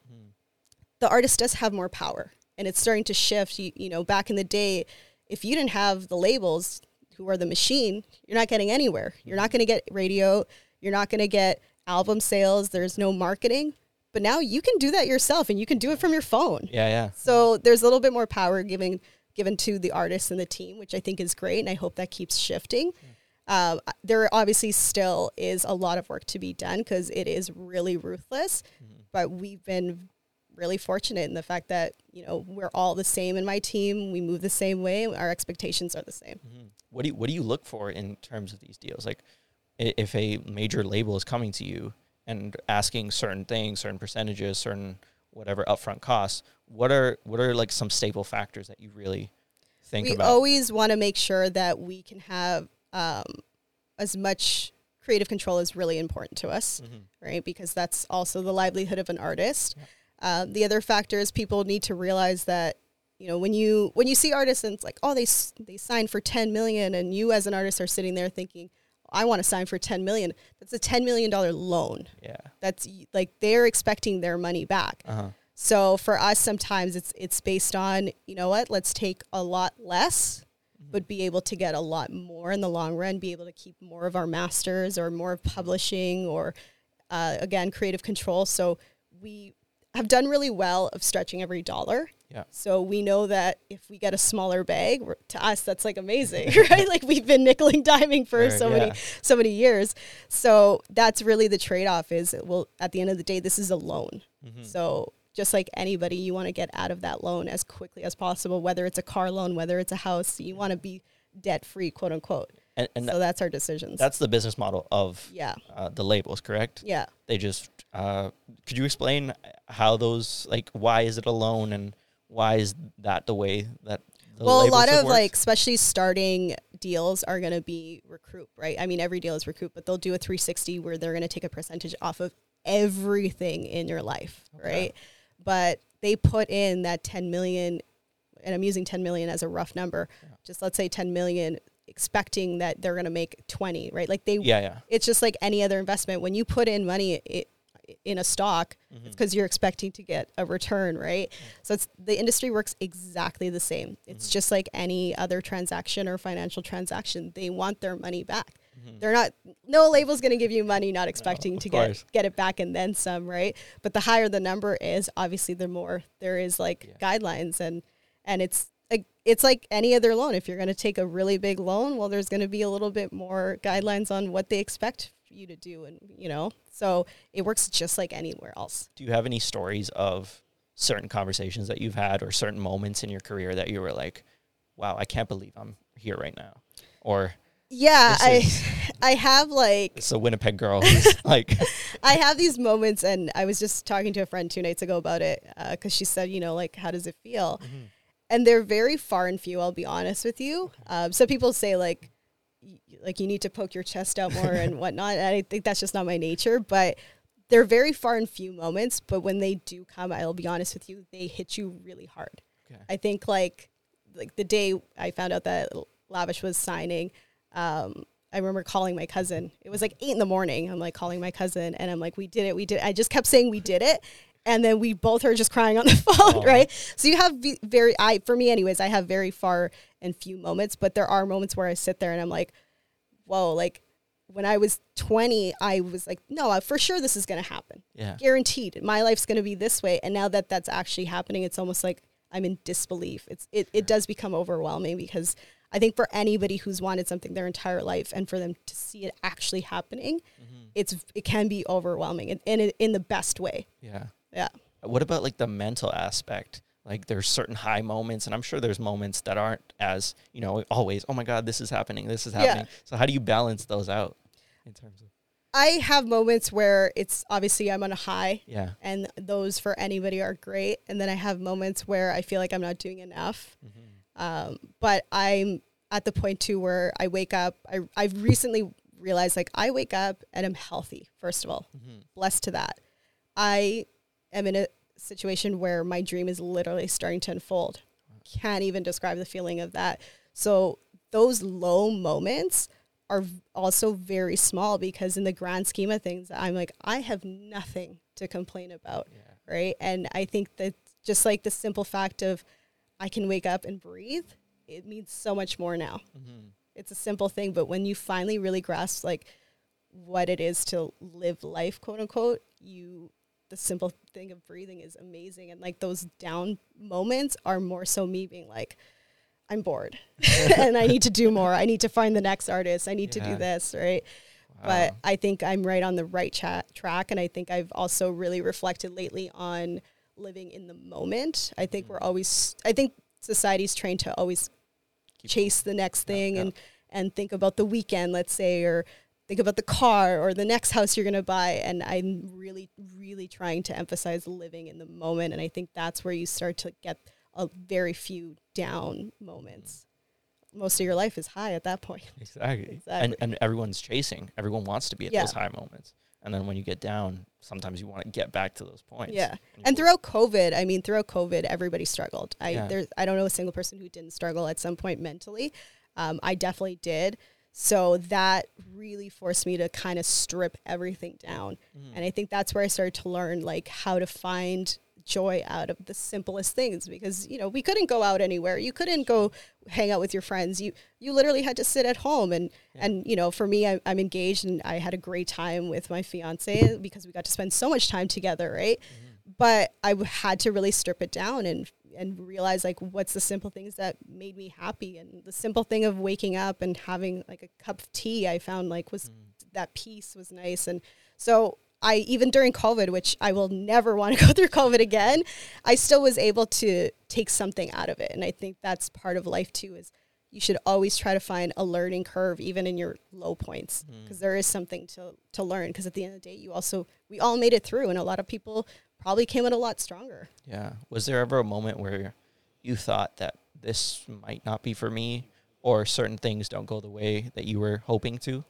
the artist does have more power, and it's starting to shift. You, you know, back in the day, if you didn't have the labels, who are the machine, you're not getting anywhere. You're not going to get radio. You're not going to get album sales. There's no marketing. But now you can do that yourself, and you can do it from your phone. Yeah, yeah. So there's a little bit more power given given to the artists and the team, which I think is great, and I hope that keeps shifting. Um, there obviously still is a lot of work to be done because it is really ruthless, but we've been really fortunate in the fact that you know we're all the same in my team. We move the same way. Our expectations are the same. What do you, what do you look for in terms of these deals? Like, if a major label is coming to you and asking certain things, certain percentages, certain whatever upfront costs, what are what are like some staple factors that you really think we about? We always want to make sure that we can have um, as much creative control is really important to us, Mhm. right? Because that's also the livelihood of an artist. Um, the other factor is people need to realize that you know when you when you see artists and it's like oh they they signed for 10 million and you as an artist are sitting there thinking I want to sign for 10 million that's a 10 million dollar loan yeah. that's like they're expecting their money back Uh huh. so for us, sometimes it's it's based on you know what, let's take a lot less, but be able to get a lot more in the long run. Be able to keep more of our masters or more of publishing or uh, again creative control. So we have done really well of stretching every dollar. Yeah. So we know that if we get a smaller bag, to us that's like amazing, right? like we've been nickel and diming for so yeah. many so many years. So that's really the trade off. Is well, at the end of the day, this is a loan. Mm-hmm. So just like anybody, you want to get out of that loan as quickly as possible, whether it's a car loan, whether it's a house, you want to be debt free, quote unquote. And, and so that's our decisions. that's the business model of yeah. uh, the labels, correct? Yeah. They just uh, could you explain how those like why is it a loan and why is that the way that the well, a lot of like, especially starting deals are going to be recruit, right? I mean, every deal is recruit, but they'll do a 360 where they're going to take a percentage off of everything in your life, Okay. right? But they put in that 10 million, and I'm using 10 million as a rough number. Yeah. Just let's say 10 million, expecting that they're going to make 20, right? Like they, yeah, yeah. it's just like any other investment. When you put in money i in a stock, Mhm. it's because you're expecting to get a return, right? So it's the industry works exactly the same. It's Mhm. just like any other transaction or financial transaction. They want their money back. Mhm. They're not no label's going to give you money not expecting of to course. get get it back and then some, right? But the higher the number is, obviously the more there is like Yeah. guidelines and and it's like it's like any other loan. If you're going to take a really big loan, well there's going to be a little bit more guidelines on what they expect you to do and you know. So it works just like anywhere else. Do you have any stories of certain conversations that you've had or certain moments in your career that you were like, wow, I can't believe I'm here right now? Or Yeah, This I is- I have like it's a Winnipeg girl who's like, I have these moments, and I was just talking to a friend two nights ago about it because she said, you know, like, how does it feel? And they're very far and few. I'll be honest with you. Um, some people say like, y- like you need to poke your chest out more and whatnot. And I think that's just not my nature, but they're very far and few moments. But when they do come, I'll be honest with you, they hit you really hard. Okay. I think like like the day I found out that Lavish was signing, um, I remember calling my cousin. It was like eight in the morning. I'm like calling my cousin, and I'm like, "We did it, we did." It. I just kept saying we did it, and then we both are just crying on the phone, Aw. right? So you have very, I for me, anyways, I have very far and few moments, but there are moments where I sit there and I'm like, "Whoa!" Like when I was 20, I was like, "No, for sure this is going to happen, yeah, guaranteed. My life's going to be this way." And now that that's actually happening, it's almost like I'm in disbelief. It's it, it does become overwhelming because I think for anybody who's wanted something their entire life and for them to see it actually happening, mm-hmm. it's it can be overwhelming and in, in the best way. yeah. Yeah. What about like the mental aspect? Like there's certain high moments, and I'm sure there's moments that aren't as you know always. Oh my God, this is happening. This is happening. Yeah. So how do you balance those out in terms of I have moments where it's obviously I'm on a high yeah? and those for anybody are great and then I have moments where I feel like I'm not doing enough. Mm-hmm. Um, but I'm at the point too where I wake up. I I've recently realized like I wake up and I'm healthy. First of all, blessed to that. I am in a situation where my dream is literally starting to unfold. Can't even describe the feeling of that. So those low moments are also very small because in the grand scheme of things, I'm like I have nothing to complain about Yeah. right? And I think that just like the simple fact of I can wake up and breathe, it means so much more now. Mm-hmm. It's a simple thing, but when you finally really grasp like what it is to live life, quote unquote, you the simple thing of breathing is amazing. And like those down moments are more so me being like, I'm bored and I need to do more. I need to find the next artist. I need to do this, right? but I think I'm right on the right track. And I think I've also really reflected lately on living in the moment. I think Mm. we're always, I think society's trained to always Keep chase the next thing yeah. and and think about the weekend, let's say, or think about the car or the next house you're gonna buy. And I'm really, really trying to emphasize living in the moment. And I think that's where you start to get a very few down moments. Most of your life is high at that point. Exactly. And Exactly. and everyone's chasing. Everyone wants to be at Yeah. those high moments. And then when you get down, sometimes you want to get back to those points. Yeah. you And throughout COVID, I mean, throughout COVID, everybody struggled. I Yeah. there's I don't know a single person who didn't struggle at some point mentally. Um, I definitely did. So that really forced me to kind of strip everything down. Mhm. And I think that's where I started to learn like how to find joy out of the simplest things because you know we couldn't go out anywhere. You couldn't go hang out with your friends. You you literally had to sit at home. And Yeah. and you know for me I, i'm engaged and i had a great time with my fiance because we got to spend so much time together right? But i had to really strip it down and and realize like what's the simple things that made me happy? And the simple thing of waking up and having like a cup of tea I found like was Mm. that peace was nice. And so I even during COVID, which I will never want to go through COVID again, I still was able to take something out of it. And I think that's part of life too is you should always try to find a learning curve even in your low points mm. because there is something to to learn because at the end of the day you also we all made it through and a lot of people probably came out a lot stronger. Yeah. Was there ever a moment where you thought that this might not be for me or certain things don't go the way that you were hoping to?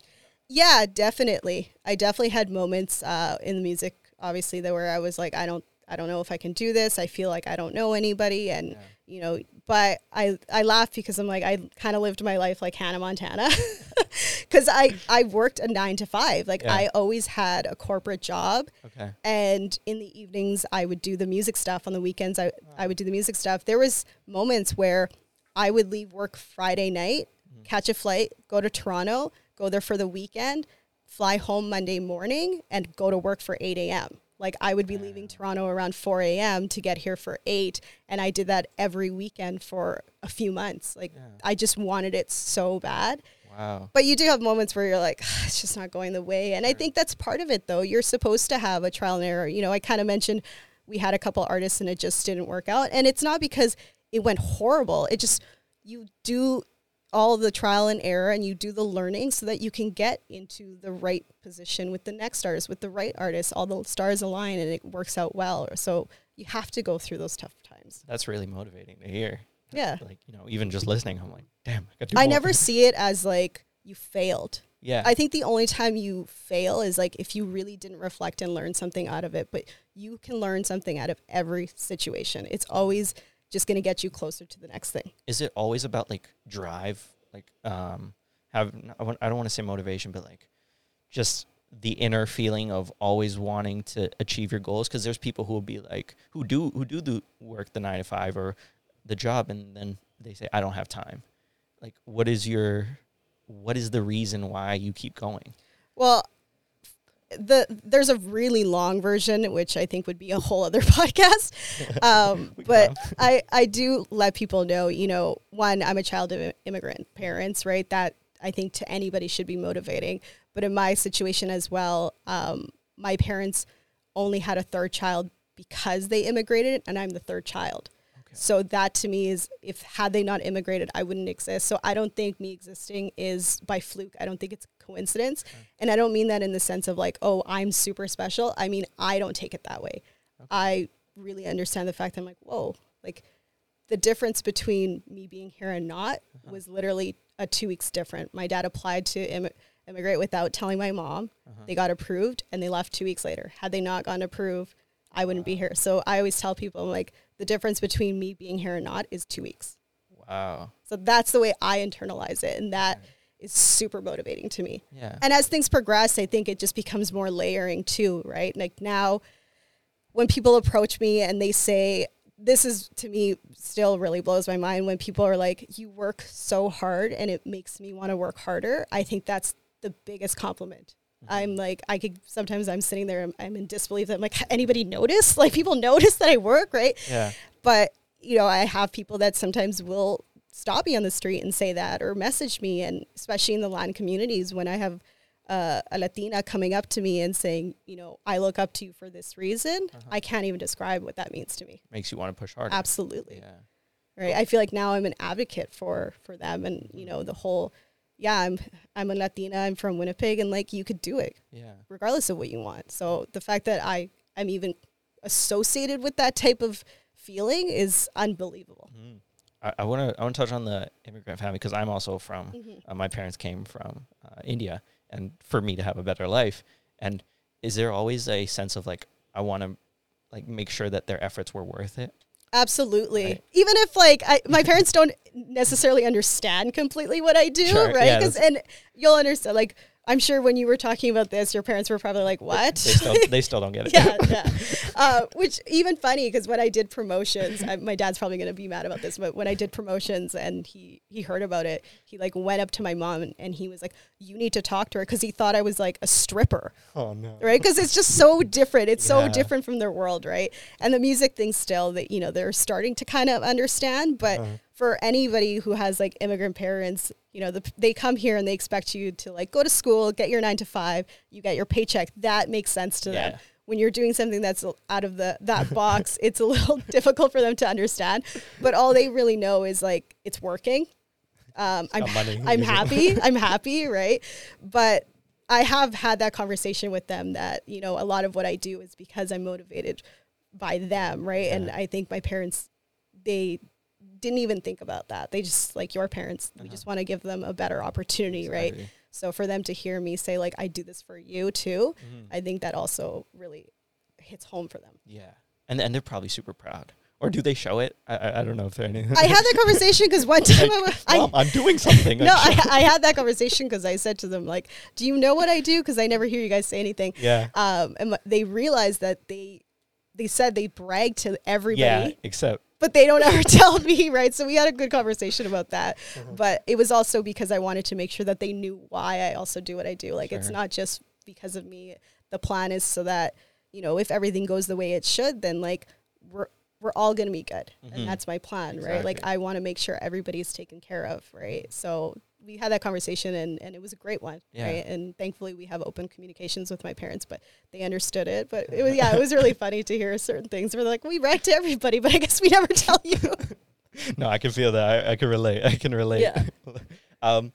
Yeah, definitely. I definitely had moments uh, in the music, obviously, that where I was like, I don't, I don't know if I can do this. I feel like I don't know anybody, and Yeah. you know. But I, I laugh because I'm like, I kind of lived my life like Hannah Montana, because I, I worked a nine to five. Like Yeah. I always had a corporate job, Okay. and in the evenings I would do the music stuff. On the weekends I, I would do the music stuff. There was moments where I would leave work Friday night, catch a flight, go to Toronto, go there for the weekend, fly home Monday morning, and go to work for 8 a.m. Like I would be leaving Toronto around 4 a.m. to get here for 8. And I did that every weekend for a few months. Like Yeah. I just wanted it so bad. Wow. But you do have moments where you're like, it's just not going the way. And I think that's part of it, though. You're supposed to have a trial and error. You know, I kind of mentioned we had a couple artists and it just didn't work out. And it's not because it went horrible. It just, you do all the trial and error and you do the learning so that you can get into the right position with the next artist, with the right artist. All the stars align and it works out well. So you have to go through those tough times. That's really motivating to hear. Yeah. Like, you know, even just listening, I'm like, damn, I got I never see it as like you failed. Yeah. I think the only time you fail is like if you really didn't reflect and learn something out of it. But you can learn something out of every situation. It's always just going to get you closer to the next thing. is it always about like drive? Like um have I don't want to say motivation but like just the inner feeling of always wanting to achieve your goals? Because there's people who will be like who do who do the work the 9 to 5 or the job and then they say I don't have time. Like what is your what is the reason why you keep going? Well, the there's a really long version, which I think would be a whole other podcast. Um, but. I I do let people know, you know, one, I'm a child of immigrant parents, right? That I think to anybody should be motivating. But in my situation as well, um, my parents only had a third child because they immigrated, and I'm the third child. Okay. So that to me is if had they not immigrated, I wouldn't exist. So I don't think me existing is by fluke. I don't think it's coincidence. And I don't mean that in the sense of like, oh, I'm super special. I mean, I don't take it that way. I really understand the fact that I'm like, whoa, like the difference between me being here and not uh-huh. was literally a two weeks different. My dad applied to Im- immigrate without telling my mom. Uh-huh. They got approved and they left two weeks later. Had they not gotten approved, I wouldn't be here. So I always tell people, I'm like, the difference between me being here and not is two weeks. wow So that's the way I internalize it. And that is super motivating to me. yeah And as things progress, I think it just becomes more layering too, right? Like now, when people approach me and they say, this is to me still really blows my mind when people are like, you work so hard and it makes me want to work harder. I think that's the biggest compliment. I'm like, I could sometimes I'm sitting there, I'm, I'm in disbelief that I'm like, anybody notice? Like people notice that I work, right? yeah. But you know i have people that sometimes will stop me on the street and say that or message me and especially in the latin communities when i have uh, a latina coming up to me and saying you know i look up to you for this reason i can't even describe what that means to me. Makes you want to push harder. Absolutely. Yeah. Right? I feel like now i'm an advocate for for them and you know the whole yeah i'm i'm a latina i'm from winnipeg and like you could do it yeah regardless of what you want. So the fact that I am even associated with that type of feeling is unbelievable. Mm. I want to I want to touch on the immigrant family because I'm also from Mhm. uh, my parents came from uh, India, and for me to have a better life, and is there always a sense of like I want to like make sure that their efforts were worth it? Absolutely. Right. Even if like I, my parents don't necessarily understand completely what I do, Sure, right? yeah, and you'll understand. Like I'm sure when you were talking about this, your parents were probably like, "What?" They still they still don't get it. yeah, yeah. Uh, which even funny because when I did promotions, I, my dad's probably gonna be mad about this, but when I did promotions and he he heard about it, he like went up to my mom and, and he was like, "You need to talk to her," because he thought I was like a stripper, Oh no. right? Because it's just so different. It's so different from their world, right? And the music thing still that you know they're starting to kind of understand, but. Uh-huh. For anybody who has like immigrant parents, you know, the, they come here and they expect you to like go to school, get your nine to five, you get your paycheck. That makes sense to Yeah. them. When you're doing something that's out of the that box, it's a little difficult for them to understand. But all they really know is like it's working. Um, I'm money. I'm happy. I'm happy, right? But I have had that conversation with them that you know a lot of what I do is because I'm motivated by them, right? And I think my parents they didn't even think about that. They just like your parents. We just want to give them a better opportunity, right? Uh-huh. So for them to hear me say like I do this for you too, Mm-hmm. I think that also really hits home for them. Yeah, and and they're probably super proud. Or do they show it? I I, I don't know if they're any. I had that conversation because one time I, wa- I Mom, I'm doing something. no, I, I had that conversation because I said to them like, "Do you know what I do?" Because I never hear you guys say anything. yeah, Um, and they realized that they they said they brag to everybody, yeah. Except but they don't ever tell me, right? So we had a good conversation about that. Uh-huh. But it was also because I wanted to make sure that they knew why I also do what I do. Like it's not just because of me. The plan is so that you know if everything goes the way it should, then like we're we're all gonna be good, Mhm. and that's my plan, right? Like I want to make sure everybody's taken care of, right? So we had that conversation, and and it was a great one, Yeah. right? And thankfully we have open communications with my parents, but they understood it. But it was yeah, it was really funny to hear certain things where they're like, we brag to everybody, but I guess we never tell you. no, I can feel that. I, I can relate. I can relate. Yeah. um,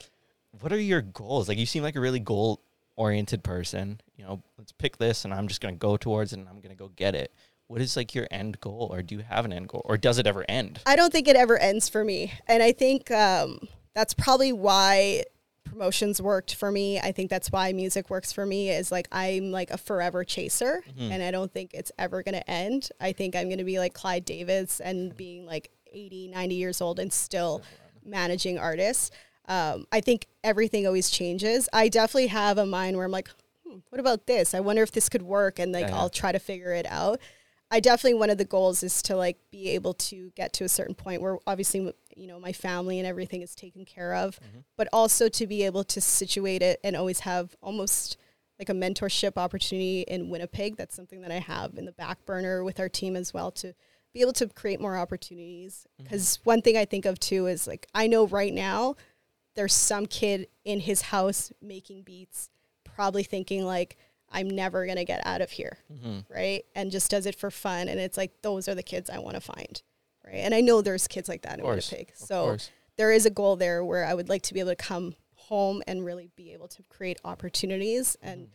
what are your goals? Like you seem like a really goal oriented person. You know, let's pick this, and I'm just gonna go towards it, and I'm gonna go get it. What is like your end goal, or do you have an end goal, or does it ever end? I don't think it ever ends for me. And I think um, that's probably why promotions worked for me. I think that's why music works for me is like I'm like a forever chaser and I don't think it's ever going to end. I think I'm going to be like Clive Davis and being like 80, 90 years old and still managing artists. Um, I think everything always changes. I definitely have a mind where I'm like, hmm, what about this? I wonder if this could work and like Yeah. I'll try to figure it out. I definitely one of the goals is to like be able to get to a certain point where obviously you know my family and everything is taken care of, mm-hmm. but also to be able to situate it and always have almost like a mentorship opportunity in Winnipeg. That's something that I have in the back burner with our team as well to be able to create more opportunities. Mm-hmm. Because one thing I think of too is like I know right now there's some kid in his house making beats, probably thinking like I'm never gonna get out of here Mm-hmm. right? And just does it for fun. And it's like, those are the kids I want to find, right? And I know there's kids like that in Winnipeg. So course. there is a goal there where I would like to be able to come home and really be able to create opportunities Mm-hmm. and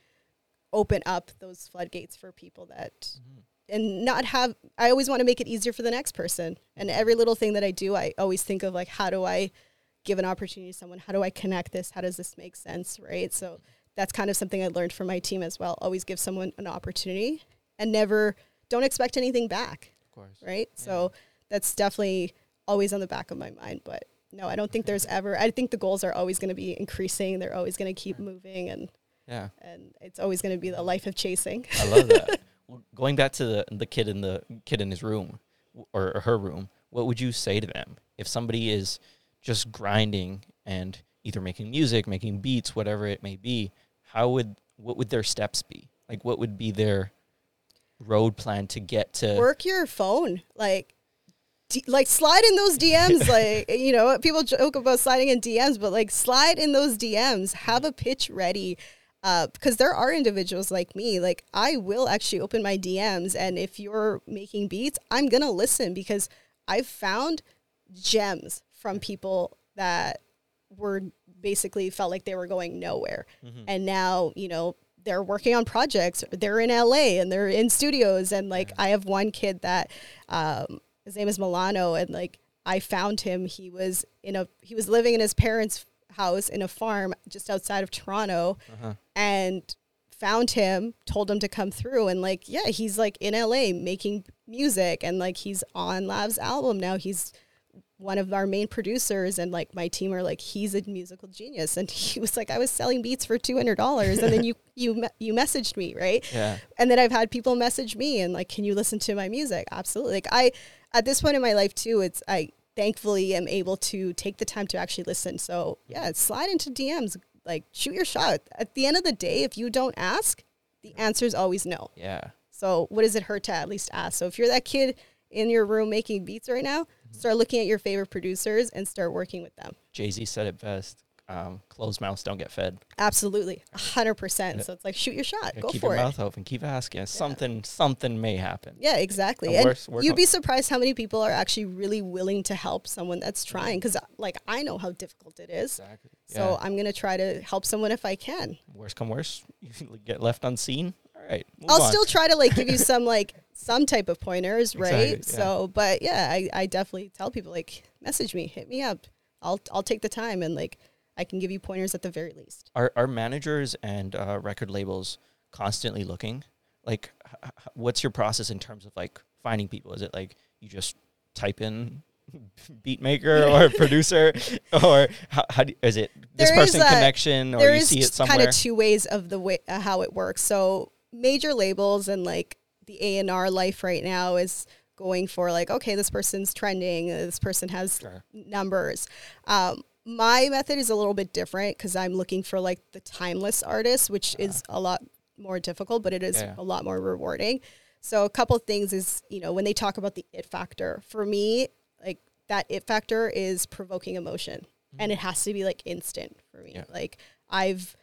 open up those floodgates for people that Mm-hmm. and not have I always want to make it easier for the next person. And every little thing that I do, I always think of like how do I give an opportunity to someone? How do I connect this? How does this make sense? Right. So that's kind of something I learned from my team as well. Always give someone an opportunity and never don't expect anything back. Of course. Right. So that's definitely always on the back of my mind. But no, I don't think there's ever I think the goals are always going to be increasing. They're always going to keep moving and Yeah. and it's always going to be the life of chasing. I love that. Well, Going back to the the kid in the kid in his room or, or her room, what would you say to them if somebody is just grinding and either making music, making beats, whatever it may be? How would what would their steps be? Like, what would be their road plan to get to? work your phone like D- like slide in those DMs like you know people joke about sliding in DMs but like slide in those DMs have a pitch ready uh, because there are individuals like me like I will actually open my DMs and if you're making beats I'm gonna listen because I've found gems from people that were basically felt like they were going nowhere. And now you know they're working on projects. They're in la and they're in studios. And like i have one kid that um, his name is milano. And like i found him. He was in a he was living in his parents house in a farm just outside of toronto Uh-huh. and found him told him to come through. And like yeah he's like in la making music. And like he's on lav's album now. He's one of our main producers and like my team are like he's a musical genius. And he was like I was selling beats for two hundred dollars and then you you you messaged me right? Yeah. and then I've had people message me and like can you listen to my music? Absolutely. Like I at this point in my life too it's I thankfully am able to take the time to actually listen. So yeah slide into DMs like shoot your shot. At the end of the day if you don't ask the answer is always no. Yeah. so what does it hurt to at least ask? So if you're that kid in your room making beats right now, start looking at your favorite producers and start working with them. Jay Z said it best. Um, closed mouths don't get fed. Absolutely, hundred percent. So it's like shoot your shot, Yeah, go keep for your it. mouth open. Keep asking. Something, something may happen. Yeah, exactly. And And worse- you'd on- be surprised how many people are actually really willing to help someone that's trying. Because like I know how difficult it is. Exactly. So yeah. I'm gonna try to help someone if I can. worst come worst, you get left unseen. Right. I'll on. still try to like give you some like some type of pointers, right? Exactly, yeah. So, but yeah, I, I definitely tell people like message me, hit me up. I'll I'll take the time and like I can give you pointers at the very least. Are are managers and uh, record labels constantly looking? Like, h- what's your process in terms of like finding people? Is it like you just type in beat maker or producer, or how, how do, is it this There is person a- connection, or there you see it somewhere kind somewhere? of two ways of the way uh, how it works. So major labels and like the A and R life right now is going for like okay, this person's trending, uh, this person has Sure. numbers. Um, my method is a little bit different because I'm looking for like the timeless artist, which is a lot more difficult, but it is Yeah. a lot more rewarding. So a couple of things is you know when they talk about the it factor for me, like that it factor is provoking emotion, and it has to be like instant for me. Yeah. Like I've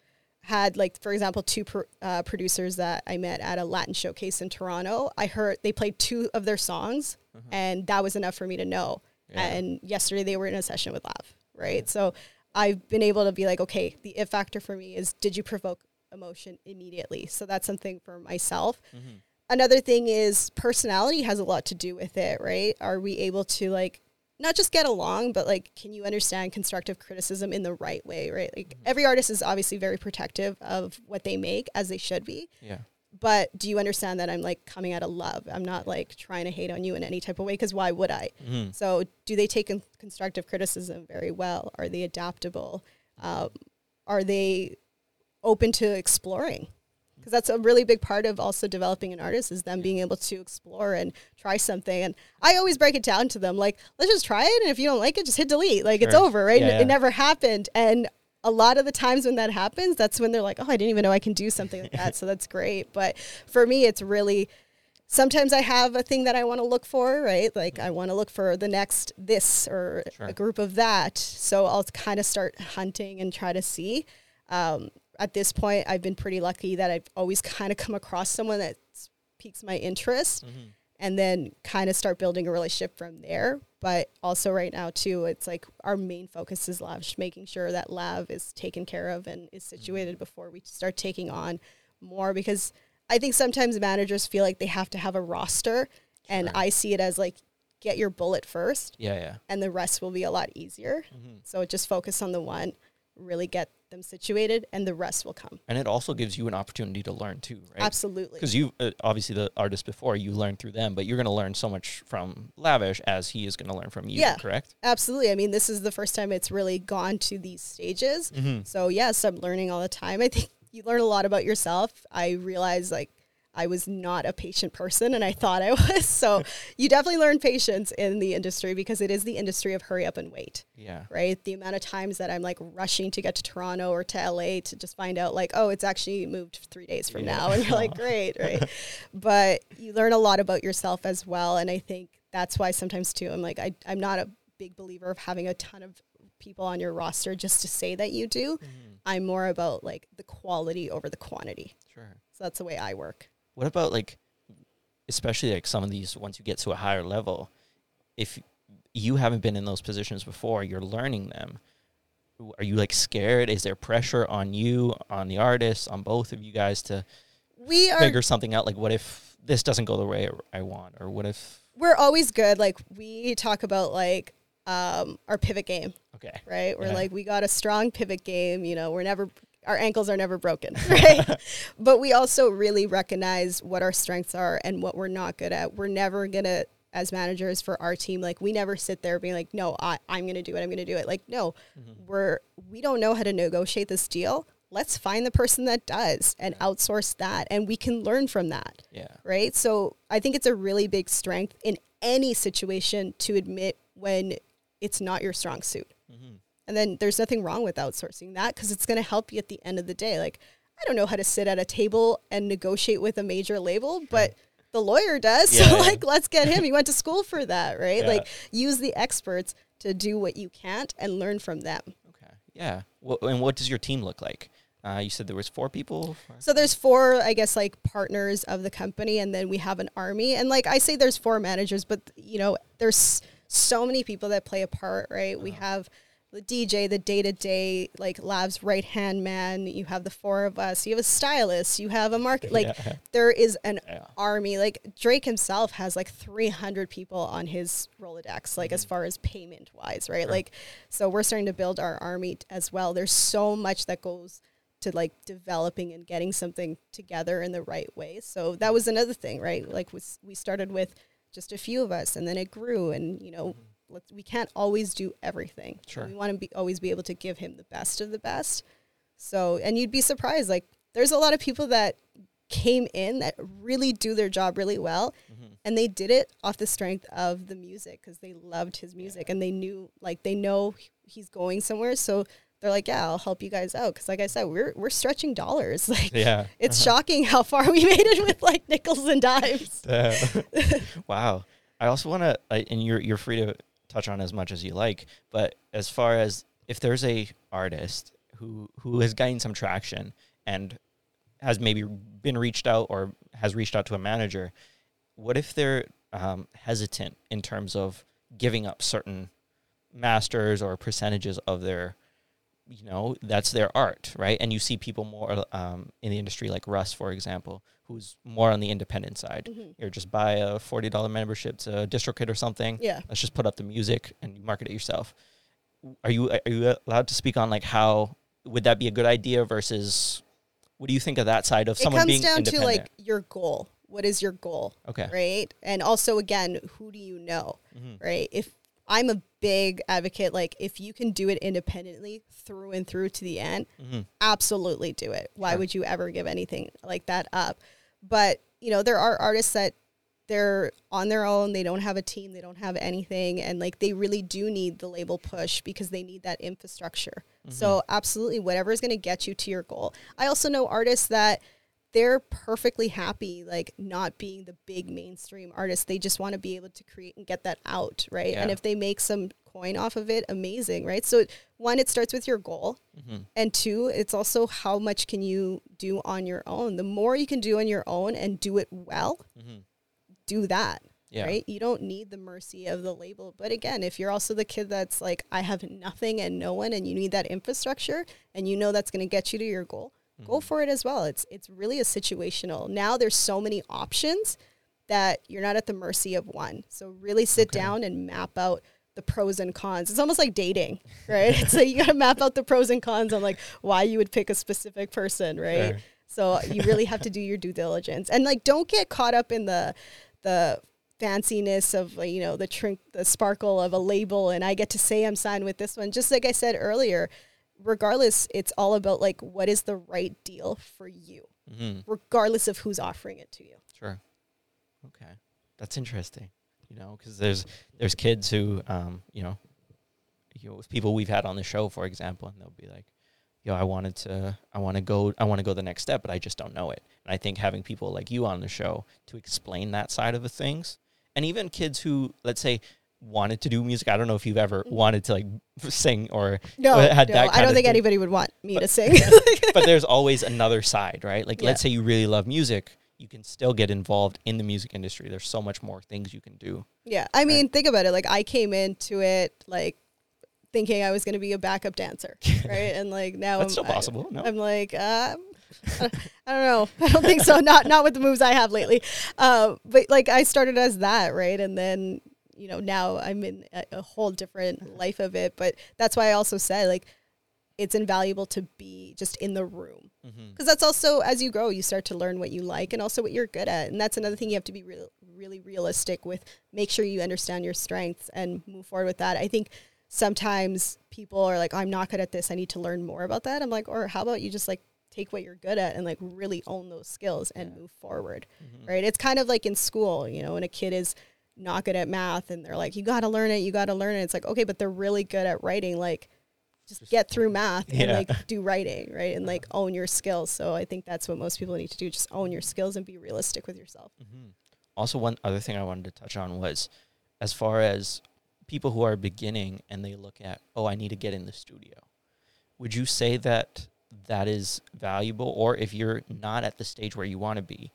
had like for example two pro- uh, producers that I met at a Latin showcase in Toronto. I heard they played two of their songs, and that was enough for me to know. Yeah. And yesterday they were in a session with Lav, right? So I've been able to be like, okay, the if factor for me is did you provoke emotion immediately? So that's something for myself. Mm-hmm. Another thing is personality has a lot to do with it, right? Are we able to like not just get along, but like, can you understand constructive criticism in the right way, right? Like, Mm-hmm. every artist is obviously very protective of what they make, as they should be. yeah. But do you understand that I'm like coming out of love? I'm not like trying to hate on you in any type of way, because why would I? Mhm. So, do they take con- constructive criticism very well? Are they adaptable? Um, are they open to exploring? Because that's a really big part of also developing an artist is them being able to explore and try something. And I always break it down to them like, let's just try it, and if you don't like it, just hit delete. Like it's over, right? Yeah, It- yeah. It never happened, and a lot of the times when that happens, that's when they're like, oh, I didn't even know I can do something like that. So that's great. But for me, it's really sometimes I have a thing that I want to look for, right? Like I want to look for the next this or Sure. a group of that. So I'll kind of start hunting and try to see. Um, at this point, I've been pretty lucky that I've always kind of come across someone that piques my interest Mhm. and then kind of start building a relationship from there. But also right now too, it's like our main focus is Lav, making sure that Lav is taken care of and is situated before we start taking on more because I think sometimes managers feel like they have to have a roster and. I see it as like get your bullet first Yeah, yeah. and the rest will be a lot easier. Mhm. So just focus on the one, really get them situated and the rest will come. And it also gives you an opportunity to learn too, right? Absolutely. Because you uh, obviously the artist before you learned through them, but you're going to learn so much from Lavish as he is going to learn from you. Yeah. Correct. Absolutely. I mean, this is the first time it's really gone to these stages. Mm-hmm. So yes, I'm learning all the time. I think you learn a lot about yourself. I realize like I was not a patient person and I thought I was. So you definitely learn patience in the industry because it is the industry of hurry up and wait, Yeah. right? The amount of times that I'm like rushing to get to Toronto or to LA to just find out like, oh, it's actually moved three days from Yeah. now. And you're like, great, right? but you learn a lot about yourself as well. And I think that's why sometimes too, I'm like, I, I'm not a big believer of having a ton of people on your roster just to say that you do. Mm-hmm. I'm more about like the quality over the quantity. Sure. So that's the way I work. What about like, especially like some of these once you get to a higher level, if you haven't been in those positions before, you're learning them. Are you like scared? Is there pressure on you, on the artist, on both of you guys to We are figure something out? Like, what if this doesn't go the way I want, or what if? we're always good. Like we talk about like um, our pivot game, Okay. right? We're Yeah. like we got a strong pivot game. You know, we're never our ankles are never broken, right? but we also really recognize what our strengths are and what we're not good at. We're never gonna as managers for our team like we never sit there being like no I, i'm going to do it i'm to do it like no we're we don't know how to negotiate this deal let's find the person that does and outsource that and we can learn from that Yeah. right? So I think it's a really big strength in any situation to admit when it's not your strong suit. Mm-hmm. And then there's nothing wrong with outsourcing that because it's going to help you at the end of the day. Like, I don't know how to sit at a table and negotiate with a major label, but the lawyer does. Yeah, so yeah. like let's get him. He went to school for that, right? Yeah. Like use the experts to do what you can't and learn from them. Okay. Yeah. Wha and what does your team look like? Uh, you said there was four people. So there's four, I guess, like partners of the company, and then we have an army. And like I say, there's four managers, but you know, there's so many people that play a part, right? We have the DJ, the day to day, like Lav's right hand man. You have the four of us. You have a stylist. You have a market. Like Yeah. there is an Yeah. army. Like Drake himself has like 300 people on his Rolodex, like as mm-hmm. far as payment wise, right? Like, so we're starting to build our army as well. There's so much that goes to like developing and getting something together in the right way. So that was another thing, right? Like was, we started with just a few of us and then it grew and you know, mm-hmm. Let's, we can't always do everything. Sure. We want to be always be able to give him the best of the best. So, and you'd be surprised like there's a lot of people that came in that really do their job really well mm-hmm. and they did it off the strength of the music because they loved his music and they knew like they know he's going somewhere so they're like yeah i'll help you guys out because like i said we're we're stretching dollars like Yeah. it's uh-huh. shocking how far we made it with like nickels and dimes wow. I also want to, and you're you're free to touch on as much as you like, but as far as if there's a artist who who has gained some traction and has maybe been reached out or has reached out to a manager, what if they're um, hesitant in terms of giving up certain masters or percentages of their you know that's their art right? And you see people more um, in the industry like russ for example who's more on the independent side. Mhm. or just buy a $40 membership to distrokid or something. Yeah. Let's just put up the music and you market it yourself. Are you are you allowed to speak on like how would that be a good idea versus what do you think of that side of it someone being independent? It comes down to like your goal. What is your goal okay. right? And also again who do you know Mhm. right? If i'm a big advocate like if you can do it independently through and through to the end Mhm. absolutely do it. Why would you ever give anything like that up? But you know there are artists that they're on their own they don't have a team they don't have anything and like they really do need the label push because they need that infrastructure. So absolutely whatever is going to get you to your goal. I also know artists that they're perfectly happy like not being the big mainstream artist they just want to be able to create and get that out right? And if they make some coin off of it amazing right? So one it starts with your goal. Mhm. and two it's also how much can you do on your own. The more you can do on your own and do it well Mhm. do that yeah. right? You don't need the mercy of the label. But again if you're also the kid that's like i have nothing and no one and you need that infrastructure and you know that's going to get you to your goal Mm-hmm. go for it as well it's it's really a situational now there's so many options that you're not at the mercy of one so really sit Okay. down and map out the pros and cons it's almost like dating right it's like you got to map out the pros and cons on like why you would pick a specific person right Sure. so you really have to do your due diligence and like don't get caught up in the the fanciness of you know the trink the sparkle of a label and I get to say I'm signed with this one. Just like I said earlier, regardless, it's all about like what is the right deal for you, Mhm. regardless of who's offering it to you. Sure. Okay, that's interesting. You know, because there's there's kids who, um, you know, you know, with people we've had on the show, for example, and they'll be like, "Yo, I wanted to, I want to go, I want to go the next step, but I just don't know it." And I think having people like you on the show to explain that side of the things, and even kids who, let's say, wanted to do music. I don't know if you've ever wanted to like sing or No, had no that I don't think thing. anybody would want me But- to sing. but there's always another side, right? Like, Yeah. let's say you really love music, you can still get involved in the music industry. There's so much more things you can do. yeah, I mean, think about it. Like I came into it like thinking I was going to be a backup dancer, right? And like now That's I'm, still possible. No, I'm like, um, I don't know. I don't think so. Not not with the moves I have lately. Uh, but like I started as that, right? And then you know now I'm in a, a whole different life of it. But that's why I also said like it's invaluable to be just in the room because that's also as you grow you start to learn what you like and also what you're good at and that's another thing you have to be real, really realistic with make sure you understand your strengths and move forward with that i think sometimes people are like i'm not good at this i need to learn more about that i'm like or how about you just like take what you're good at and like really own those skills and Yeah. move forward Mhm. right it's kind of like in school you know when a kid is not good at math and they're like you got to learn it you got to learn it it's like okay but they're really good at writing like just Just- get through math and like do writing right and like own your skills so i think that's what most people need to do just own your skills and be realistic with yourself mm-hmm. also, one other thing I wanted to touch on was as far as people who are beginning and they look at, oh, I need to get in the studio. Would you say that that is valuable? Or if you're not at the stage where you want to be,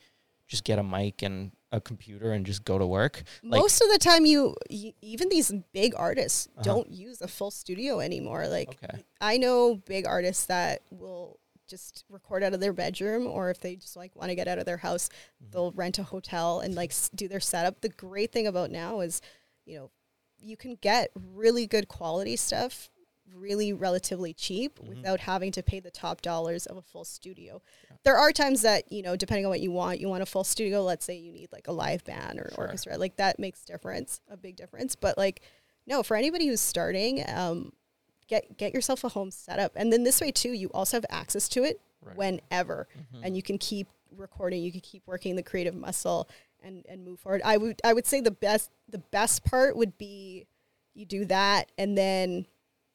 just get a mic and a computer and just go to work? Like- Most of the time, you, y even these big artists Uh-huh. don't use a full studio anymore. Like Okay. I know big artists that will just record out of their bedroom, or if they just like want to get out of their house, Mm-hmm. they'll rent a hotel and like s- do their setup. The great thing about now is, you know, you can get really good quality stuff really relatively cheap Mhm. without having to pay the top dollars of a full studio. There are times that, you know, depending on what you want, you want a full studio, let's say you need like a live band or an Sure. orchestra, like that makes difference, a big difference. But like no, for anybody who's starting, um, get get yourself a home setup. And then this way too, you also have access to it Right. whenever Mhm. and you can keep recording, you can keep working the creative muscle and and move forward. I would I would say the best the best part would be you do that and then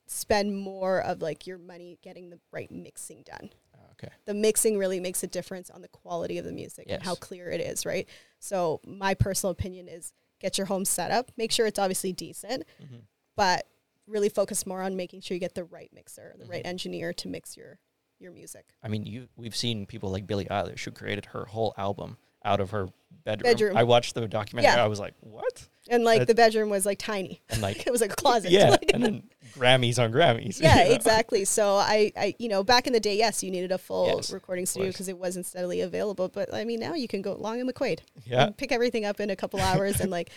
spend more of like your money getting the right mixing done. Ah, okay. The mixing really makes a difference on the quality of the music and how clear it is, right? So my personal opinion is get your home set up, make sure it's obviously decent, Mhm. but really focus more on making sure you get the right mixer, the right Mhm. engineer to mix your your music. I mean, you we've seen people like Billie Eilish who created her whole album out of her bedroom. Bedroom. I watched the documentary. Yeah. I was like, what? And like That's- the bedroom was like tiny. And like, it was like a closet. yeah, Like- and then Grammys on Grammys. yeah, you know? exactly. So I, I, you know, back in the day, yes, you needed a full Yes, recording studio because it wasn't steadily available. But I mean, now you can go Long and McQuaid, Yeah. pick everything up in a couple hours, and like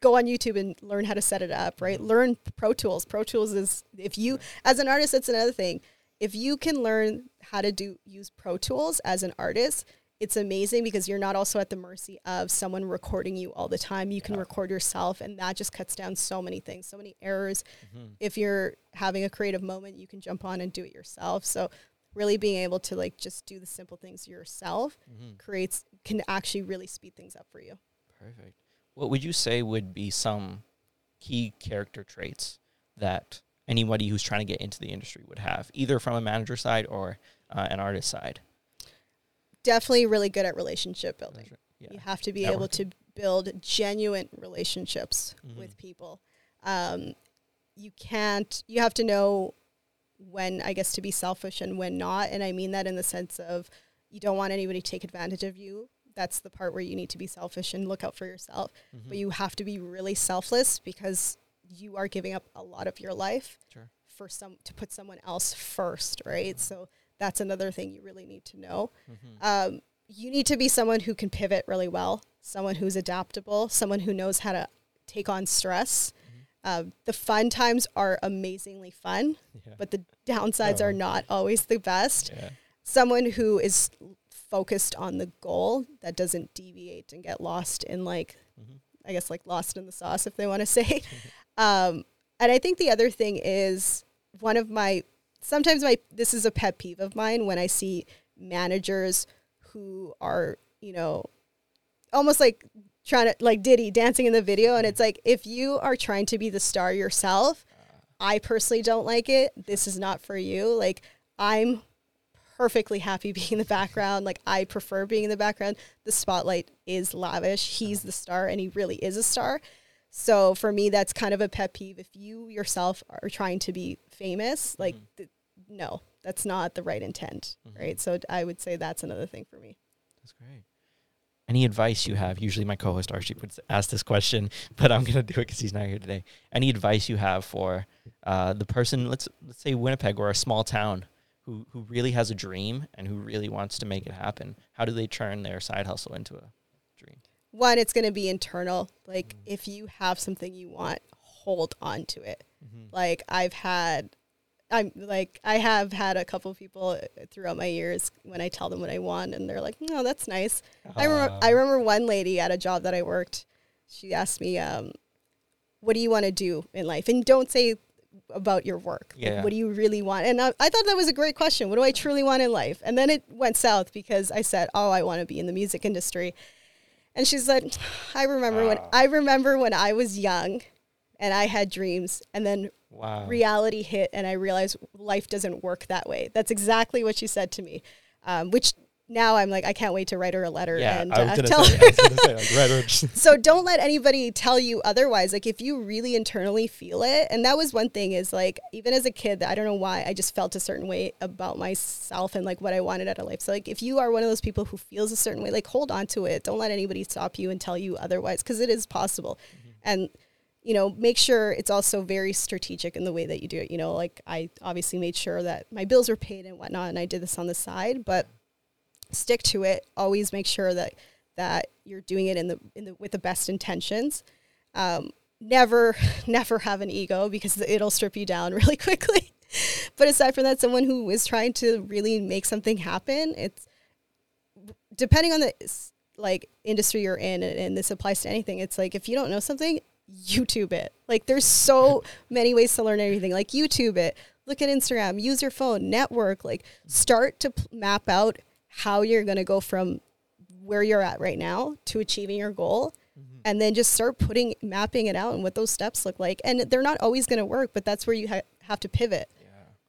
go on YouTube and learn how to set it up. Right, learn Pro Tools. Pro Tools is if you, as an artist, that's another thing. If you can learn how to do use Pro Tools as an artist, it's amazing because you're not also at the mercy of someone recording you all the time. You can Yeah. record yourself, and that just cuts down so many things, so many errors. Mhm. If you're having a creative moment, you can jump on and do it yourself. So, really being able to like just do the simple things yourself Mhm. creates can actually really speed things up for you. Perfect. What would you say would be some key character traits that anybody who's trying to get into the industry would have, either from a manager side or uh, an artist side? Definitely really good at relationship building. Yeah. You have to be able to build genuine relationships Mhm. with people. Um, you can't, you have to know when, I guess, to be selfish and when not. And I mean that in the sense of you don't want anybody to take advantage of you. That's the part where you need to be selfish and look out for yourself. Mhm. But you have to be really selfless because you are giving up a lot of your life Sure. for some to put someone else first, right? So that's another thing you really need to know Mhm. um, you need to be someone who can pivot really well, someone who's adaptable, someone who knows how to take on stress. Um, the fun times are amazingly fun, Yeah. but the downsides are Oh. not always the best. yeah. Someone who is focused on the goal that doesn't deviate and get lost in like, Mhm. I guess like lost in the sauce, if they want to say. um, and I think the other thing is one of my sometimes my this is a pet peeve of mine when I see managers who are you know almost like trying to like Diddy dancing in the video, and it's like if you are trying to be the star yourself, ah. I personally don't like it. This is not for you. Like I'm perfectly happy being in the background. Like I prefer being in the background. The spotlight is lavish. He's the star and he really is a star. So for me that's kind of a pet peeve if you yourself are trying to be famous, like Mhm. th- no, that's not the right intent, Mhm. right? So I would say that's another thing for me. That's great. Any advice you have? Usually, my co-host Archie would ask this question, but I'm gonna do it because he's not here today. Any advice you have for uh, the person? Let's let's say Winnipeg or a small town who who really has a dream and who really wants to make it happen. How do they turn their side hustle into a? One, it's going to be internal. Like Mhm. if you have something you want, hold on to it. Mm-hmm. like I've had I'm like I have had a couple people uh, throughout my years when I tell them what I want and they're like, "No, that's nice." I remember I remember one lady at a job that I worked. She asked me, um, "What do you want to do in life?" And don't say about your work. Like, Yeah. what do you really want? And I, I thought that was a great question. What do I truly want in life? And then it went south because I said, "Oh, I want to be in the music industry." And she said, "I remember when I remember when I was young and I had dreams and then wow. reality hit and I realized life doesn't work that way. That's exactly what she said to me, um, which now I'm like, I can't wait to write her a letter Yeah, and uh, tell say, her. I was gonna say, like, right. so don't let anybody tell you otherwise. Like if you really internally feel it and that was one thing is like even as a kid i don't know why i just felt a certain way about myself and like what i wanted out of life. So like if you are one of those people who feels a certain way like hold on to it. Don't let anybody stop you and tell you otherwise because it is possible. And you know make sure it's also very strategic in the way that you do it. You know like i obviously made sure that my bills were paid and whatnot and i did this on the side but stick to it. Always make sure that that you're doing it in the in the with the best intentions. Um, never never have an ego because it'll strip you down really quickly. But aside from that someone who is trying to really make something happen it's depending on the like industry you're in and, this applies to anything it's like if you don't know something youtube it. Like there's so many ways to learn anything. like youtube it. Look at instagram. Use your phone. Network. Like start to p- map out how you're going to go from where you're at right now to achieving your goal mm-hmm. and then just start putting mapping it out and what those steps look like. And they're not always going to work but that's where you ha- have to pivot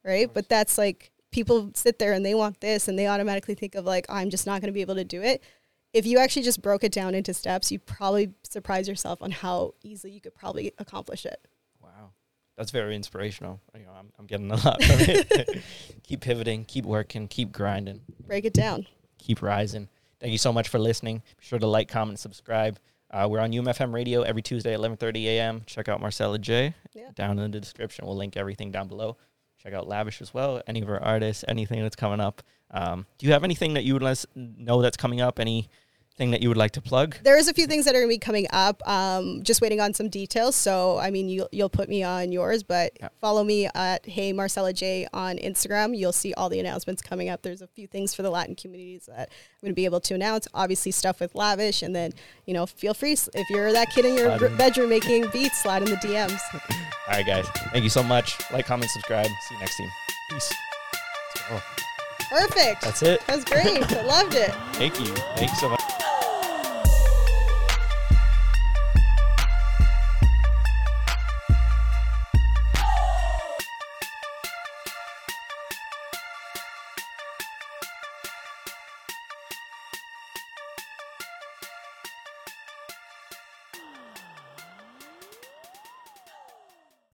right? But that's like people sit there and they want this and they automatically think of like i'm just not going to be able to do it. If you actually just broke it down into steps you probably surprise yourself on how easily you could probably accomplish it that's very inspirational. You know, I'm, I'm getting a lot from it. keep pivoting, keep working, keep grinding, break it down keep rising. Thank you so much for listening. Be sure to like, comment, subscribe. Uh, we're on UMFM Radio every Tuesday at 11:30 a.m. Check out Marcella J. Yeah. Down in the description, we'll link everything down below. Check out Lavish as well. Any of our artists, anything that's coming up. Um, do you have anything that you would let us know that's coming up? Anything that you would like to plug? there's a few things that are going to be coming up um, just waiting on some details so i mean you, you'll put me on yours but Yeah. follow me at hey marcella j on instagram you'll see all the announcements coming up there's a few things for the latin communities that i'm going to be able to announce obviously stuff with lavish and then you know feel free if you're that kid in your Slide in. bedroom making beats slide in the dms All right, guys. Thank you so much. Like, comment, subscribe. See you next team. Peace. Perfect That's it. that's great i loved it Thank you. Thank you so much.